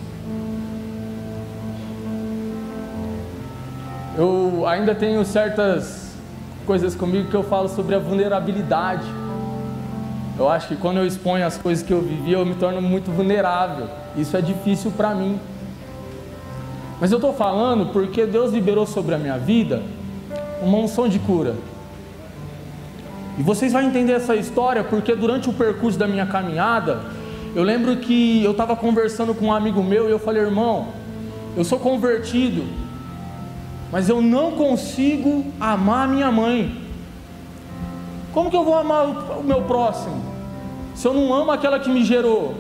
Eu ainda tenho certas coisas comigo que eu falo sobre a vulnerabilidade. Eu acho que quando eu exponho as coisas que eu vivi, eu me torno muito vulnerável. Isso é difícil para mim. Mas eu estou falando porque Deus liberou sobre a minha vida uma unção de cura. E vocês vão entender essa história porque durante o percurso da minha caminhada, eu lembro que eu estava conversando com um amigo meu e eu falei, irmão, eu sou convertido, mas eu não consigo amar minha mãe. Como que eu vou amar o meu próximo? Se eu não amo aquela que me gerou.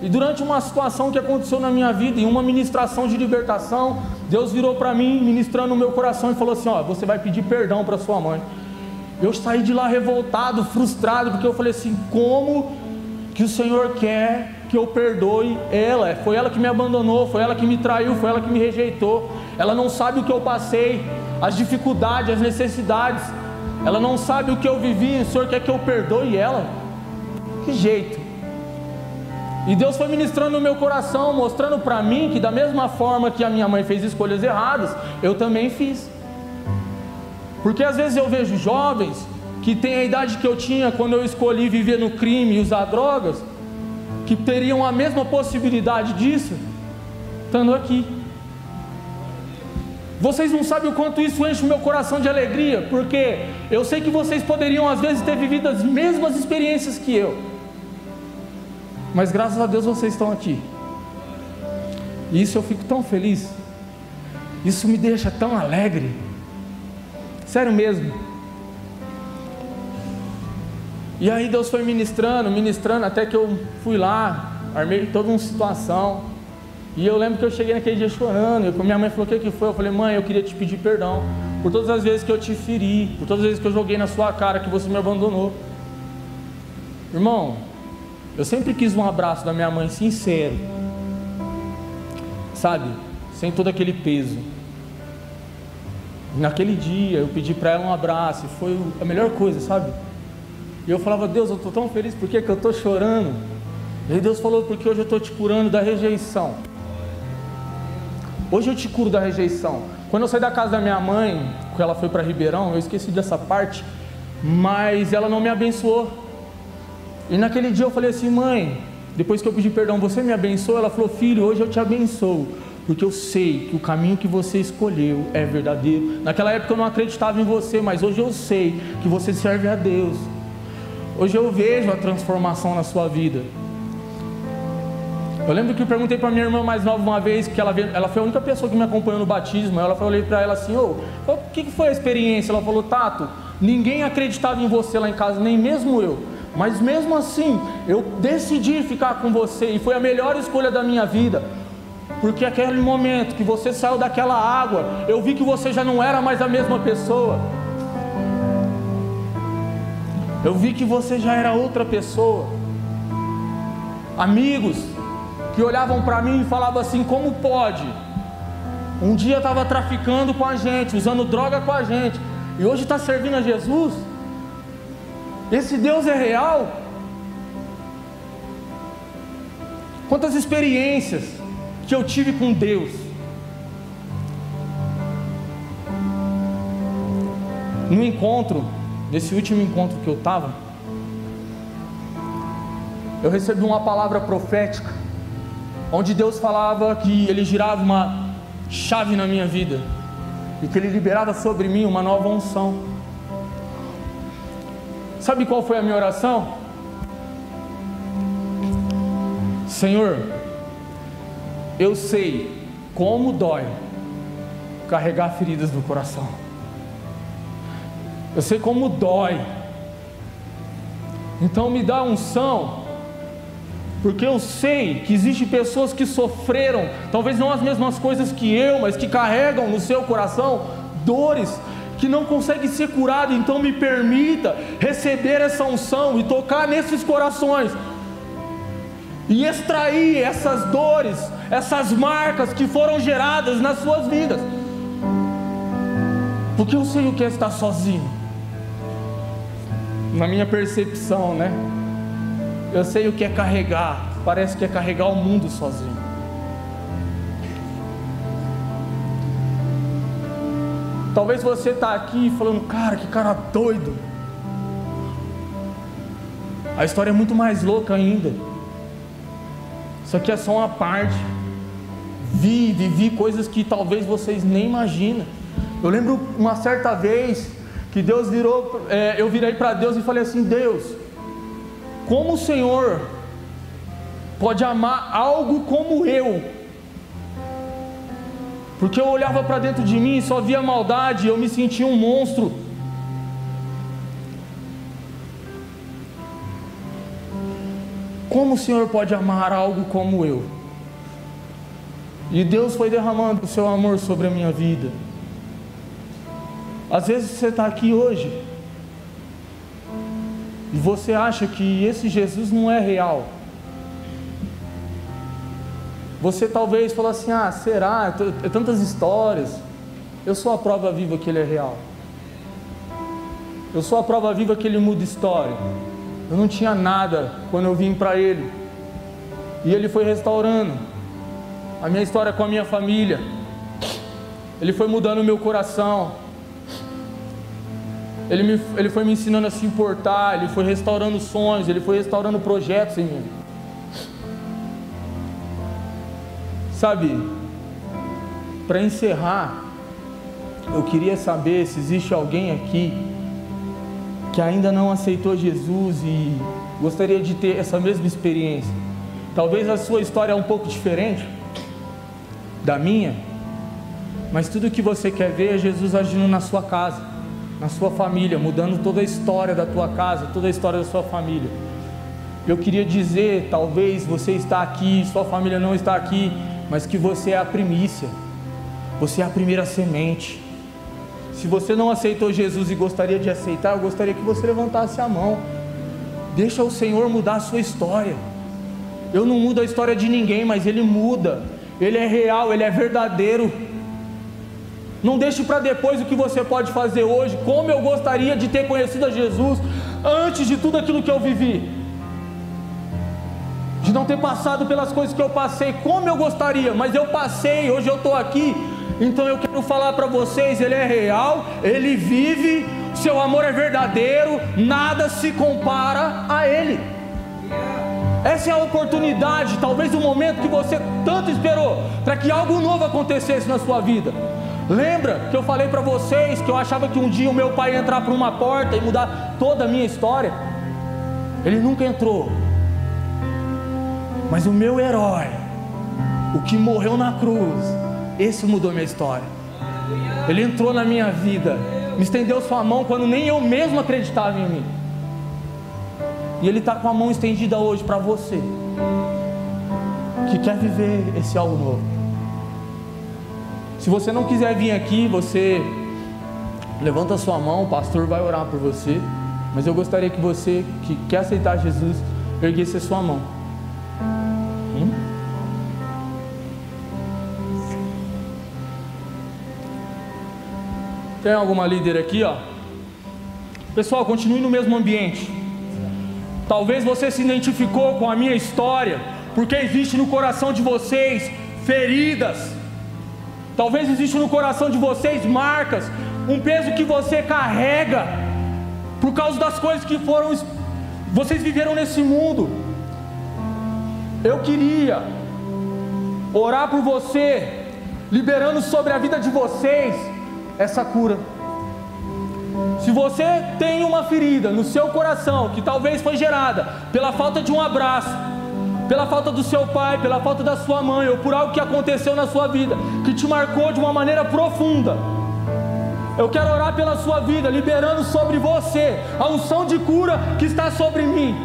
E durante uma situação que aconteceu na minha vida, em uma ministração de libertação, Deus virou para mim, ministrando no meu coração, e falou assim: Ó, você vai pedir perdão para sua mãe. Eu saí de lá revoltado, frustrado, porque eu falei assim: como que o Senhor quer que eu perdoe ela? Foi ela que me abandonou, foi ela que me traiu, foi ela que me rejeitou ela não sabe o que eu passei, as dificuldades, as necessidades, ela não sabe o que eu vivi, o Senhor quer que eu perdoe ela? Que jeito! E Deus foi ministrando no meu coração, mostrando para mim que, da mesma forma que a minha mãe fez escolhas erradas, eu também fiz. Porque às vezes eu vejo jovens que têm a idade que eu tinha quando eu escolhi viver no crime e usar drogas, que teriam a mesma possibilidade disso, estando aqui. Vocês não sabem o quanto isso enche o meu coração de alegria, porque eu sei que vocês poderiam às vezes ter vivido as mesmas experiências que eu, mas graças a Deus vocês estão aqui, e isso eu fico tão feliz, isso me deixa tão alegre, sério mesmo. E aí Deus foi ministrando, ministrando, até que eu fui lá, armei toda uma situação. E eu lembro que eu cheguei naquele dia chorando. E minha mãe falou: O que, que foi? Eu falei: Mãe, eu queria te pedir perdão por todas as vezes que eu te feri, por todas as vezes que eu joguei na sua cara que você me abandonou. Irmão, eu sempre quis um abraço da minha mãe sincero, sabe? Sem todo aquele peso. naquele dia eu pedi para ela um abraço e foi a melhor coisa, sabe? E eu falava: Deus, eu estou tão feliz, por que, que eu estou chorando? E Deus falou: Porque hoje eu estou te curando da rejeição. Hoje eu te curo da rejeição. Quando eu saí da casa da minha mãe, que ela foi para Ribeirão, eu esqueci dessa parte, mas ela não me abençoou. E naquele dia eu falei assim, mãe, depois que eu pedi perdão, você me abençoou? Ela falou, filho, hoje eu te abençoo, porque eu sei que o caminho que você escolheu é verdadeiro. Naquela época eu não acreditava em você, mas hoje eu sei que você serve a Deus. Hoje eu vejo a transformação na sua vida. Eu lembro que eu perguntei para minha irmã mais nova uma vez, que ela, ela foi a única pessoa que me acompanhou no batismo. Ela falei para ela assim: Ô, oh, o que foi a experiência? Ela falou: Tato, ninguém acreditava em você lá em casa, nem mesmo eu. Mas mesmo assim, eu decidi ficar com você e foi a melhor escolha da minha vida. Porque aquele momento que você saiu daquela água, eu vi que você já não era mais a mesma pessoa. Eu vi que você já era outra pessoa. Amigos, que olhavam para mim e falavam assim: como pode? Um dia estava traficando com a gente, usando droga com a gente, e hoje está servindo a Jesus? Esse Deus é real. Quantas experiências que eu tive com Deus. No encontro, nesse último encontro que eu estava, eu recebi uma palavra profética, onde Deus falava que Ele girava uma chave na minha vida e que Ele liberava sobre mim uma nova unção. Sabe qual foi a minha oração? Senhor, eu sei como dói carregar feridas no coração. Eu sei como dói. Então me dá unção, porque eu sei que existem pessoas que sofreram, talvez não as mesmas coisas que eu, mas que carregam no seu coração dores que não conseguem ser curadas. Então me permita receber essa unção e tocar nesses corações e extrair essas dores, essas marcas que foram geradas nas suas vidas. Porque eu sei o que é estar sozinho. Na minha percepção, né? Eu sei o que é carregar. Parece que é carregar o mundo sozinho. Talvez você está aqui falando, cara, que cara doido. A história é muito mais louca ainda. Isso aqui é só uma parte. Vi, vivi coisas que talvez vocês nem imaginam. Eu lembro uma certa vez que Deus virou, é, eu virei para Deus e falei assim: Deus, como o Senhor pode amar algo como eu? Porque eu olhava para dentro de mim e só via maldade, eu me sentia um monstro. Como o Senhor pode amar algo como eu? E Deus foi derramando o seu amor sobre a minha vida. Às vezes você está aqui hoje e você acha que esse Jesus não é real. Você talvez fala assim: ah, será? É tantas histórias. Eu sou a prova viva que ele é real. Eu sou a prova viva que ele muda história. Eu não tinha nada quando eu vim para Ele. E Ele foi restaurando a minha história com a minha família. Ele foi mudando o meu coração. Ele, me, ele foi me ensinando a se importar. Ele foi restaurando sonhos. Ele foi restaurando projetos em mim. Sabe, para encerrar, eu queria saber se existe alguém aqui que ainda não aceitou Jesus e gostaria de ter essa mesma experiência. Talvez a sua história é um pouco diferente da minha, mas tudo que você quer ver é Jesus agindo na sua casa, na sua família, mudando toda a história da tua casa, toda a história da sua família. Eu queria dizer, talvez você está aqui, sua família não está aqui, mas que você é a primícia, você é a primeira semente. Se você não aceitou Jesus e gostaria de aceitar, eu gostaria que você levantasse a mão. Deixa o Senhor mudar a sua história. Eu não mudo a história de ninguém, mas Ele muda. Ele é real, Ele é verdadeiro. Não deixe para depois o que você pode fazer hoje. Como eu gostaria de ter conhecido a Jesus antes de tudo aquilo que eu vivi. De não ter passado pelas coisas que eu passei, como eu gostaria, mas eu passei, hoje eu estou aqui então eu quero falar para vocês: Ele é real, Ele vive, seu amor é verdadeiro, nada se compara a Ele. Essa é a oportunidade, talvez o momento que você tanto esperou para que algo novo acontecesse na sua vida. Lembra que eu falei para vocês que eu achava que um dia o meu pai ia entrar por uma porta e mudar toda a minha história? Ele nunca entrou. Mas o meu herói, o que morreu na cruz, esse mudou minha história. Ele entrou na minha vida, me estendeu sua mão quando nem eu mesmo acreditava em mim. E Ele está com a mão estendida hoje para você, que quer viver esse algo novo. Se você não quiser vir aqui, você levanta a sua mão, o pastor vai orar por você. Mas eu gostaria que você que quer aceitar Jesus, erguesse a sua mão. Tem alguma líder aqui, ó? Pessoal, continue no mesmo ambiente. Talvez você se identificou com a minha história, porque existe no coração de vocês feridas. Talvez existe no coração de vocês marcas um peso que você carrega por causa das coisas que foram vocês viveram nesse mundo. Eu queria orar por você, liberando sobre a vida de vocês essa cura. Se você tem uma ferida no seu coração que talvez foi gerada pela falta de um abraço, pela falta do seu pai, pela falta da sua mãe, ou por algo que aconteceu na sua vida, que te marcou de uma maneira profunda. Eu quero orar pela sua vida, liberando sobre você a unção de cura que está sobre mim.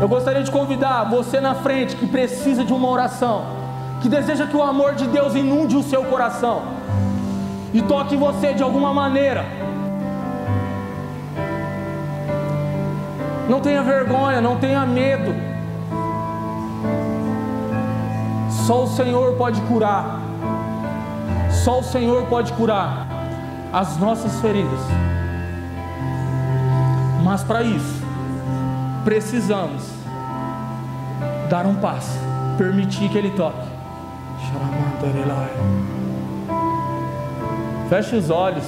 Eu gostaria de convidar você na frente que precisa de uma oração, que deseja que o amor de Deus inunde o seu coração e toque você de alguma maneira. Não tenha vergonha, não tenha medo. Só o Senhor pode curar. Só o Senhor pode curar as nossas feridas. Mas para isso, precisamos dar um passo, permitir que Ele toque. Feche os olhos,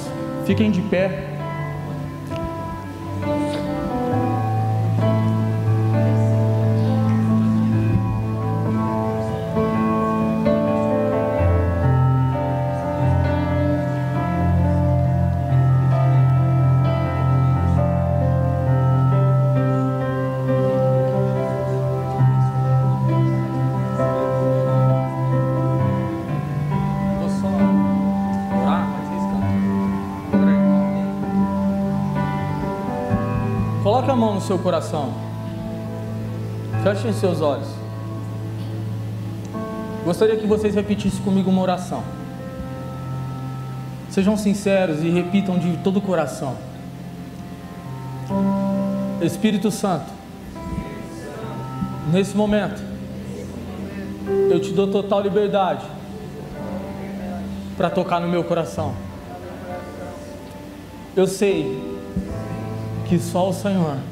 fiquem de pé. Seu coração. Fechem seus olhos. Gostaria que vocês repetissem comigo uma oração. Sejam sinceros e repitam de todo o coração. Espírito Santo, nesse momento, eu te dou total liberdade para tocar no meu coração. Eu sei que só o Senhor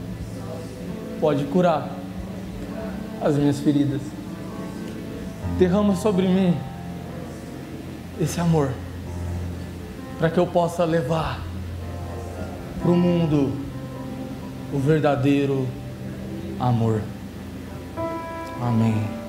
pode curar as minhas feridas. Derrama sobre mim esse amor, para que eu possa levar para o mundo o verdadeiro amor. Amém.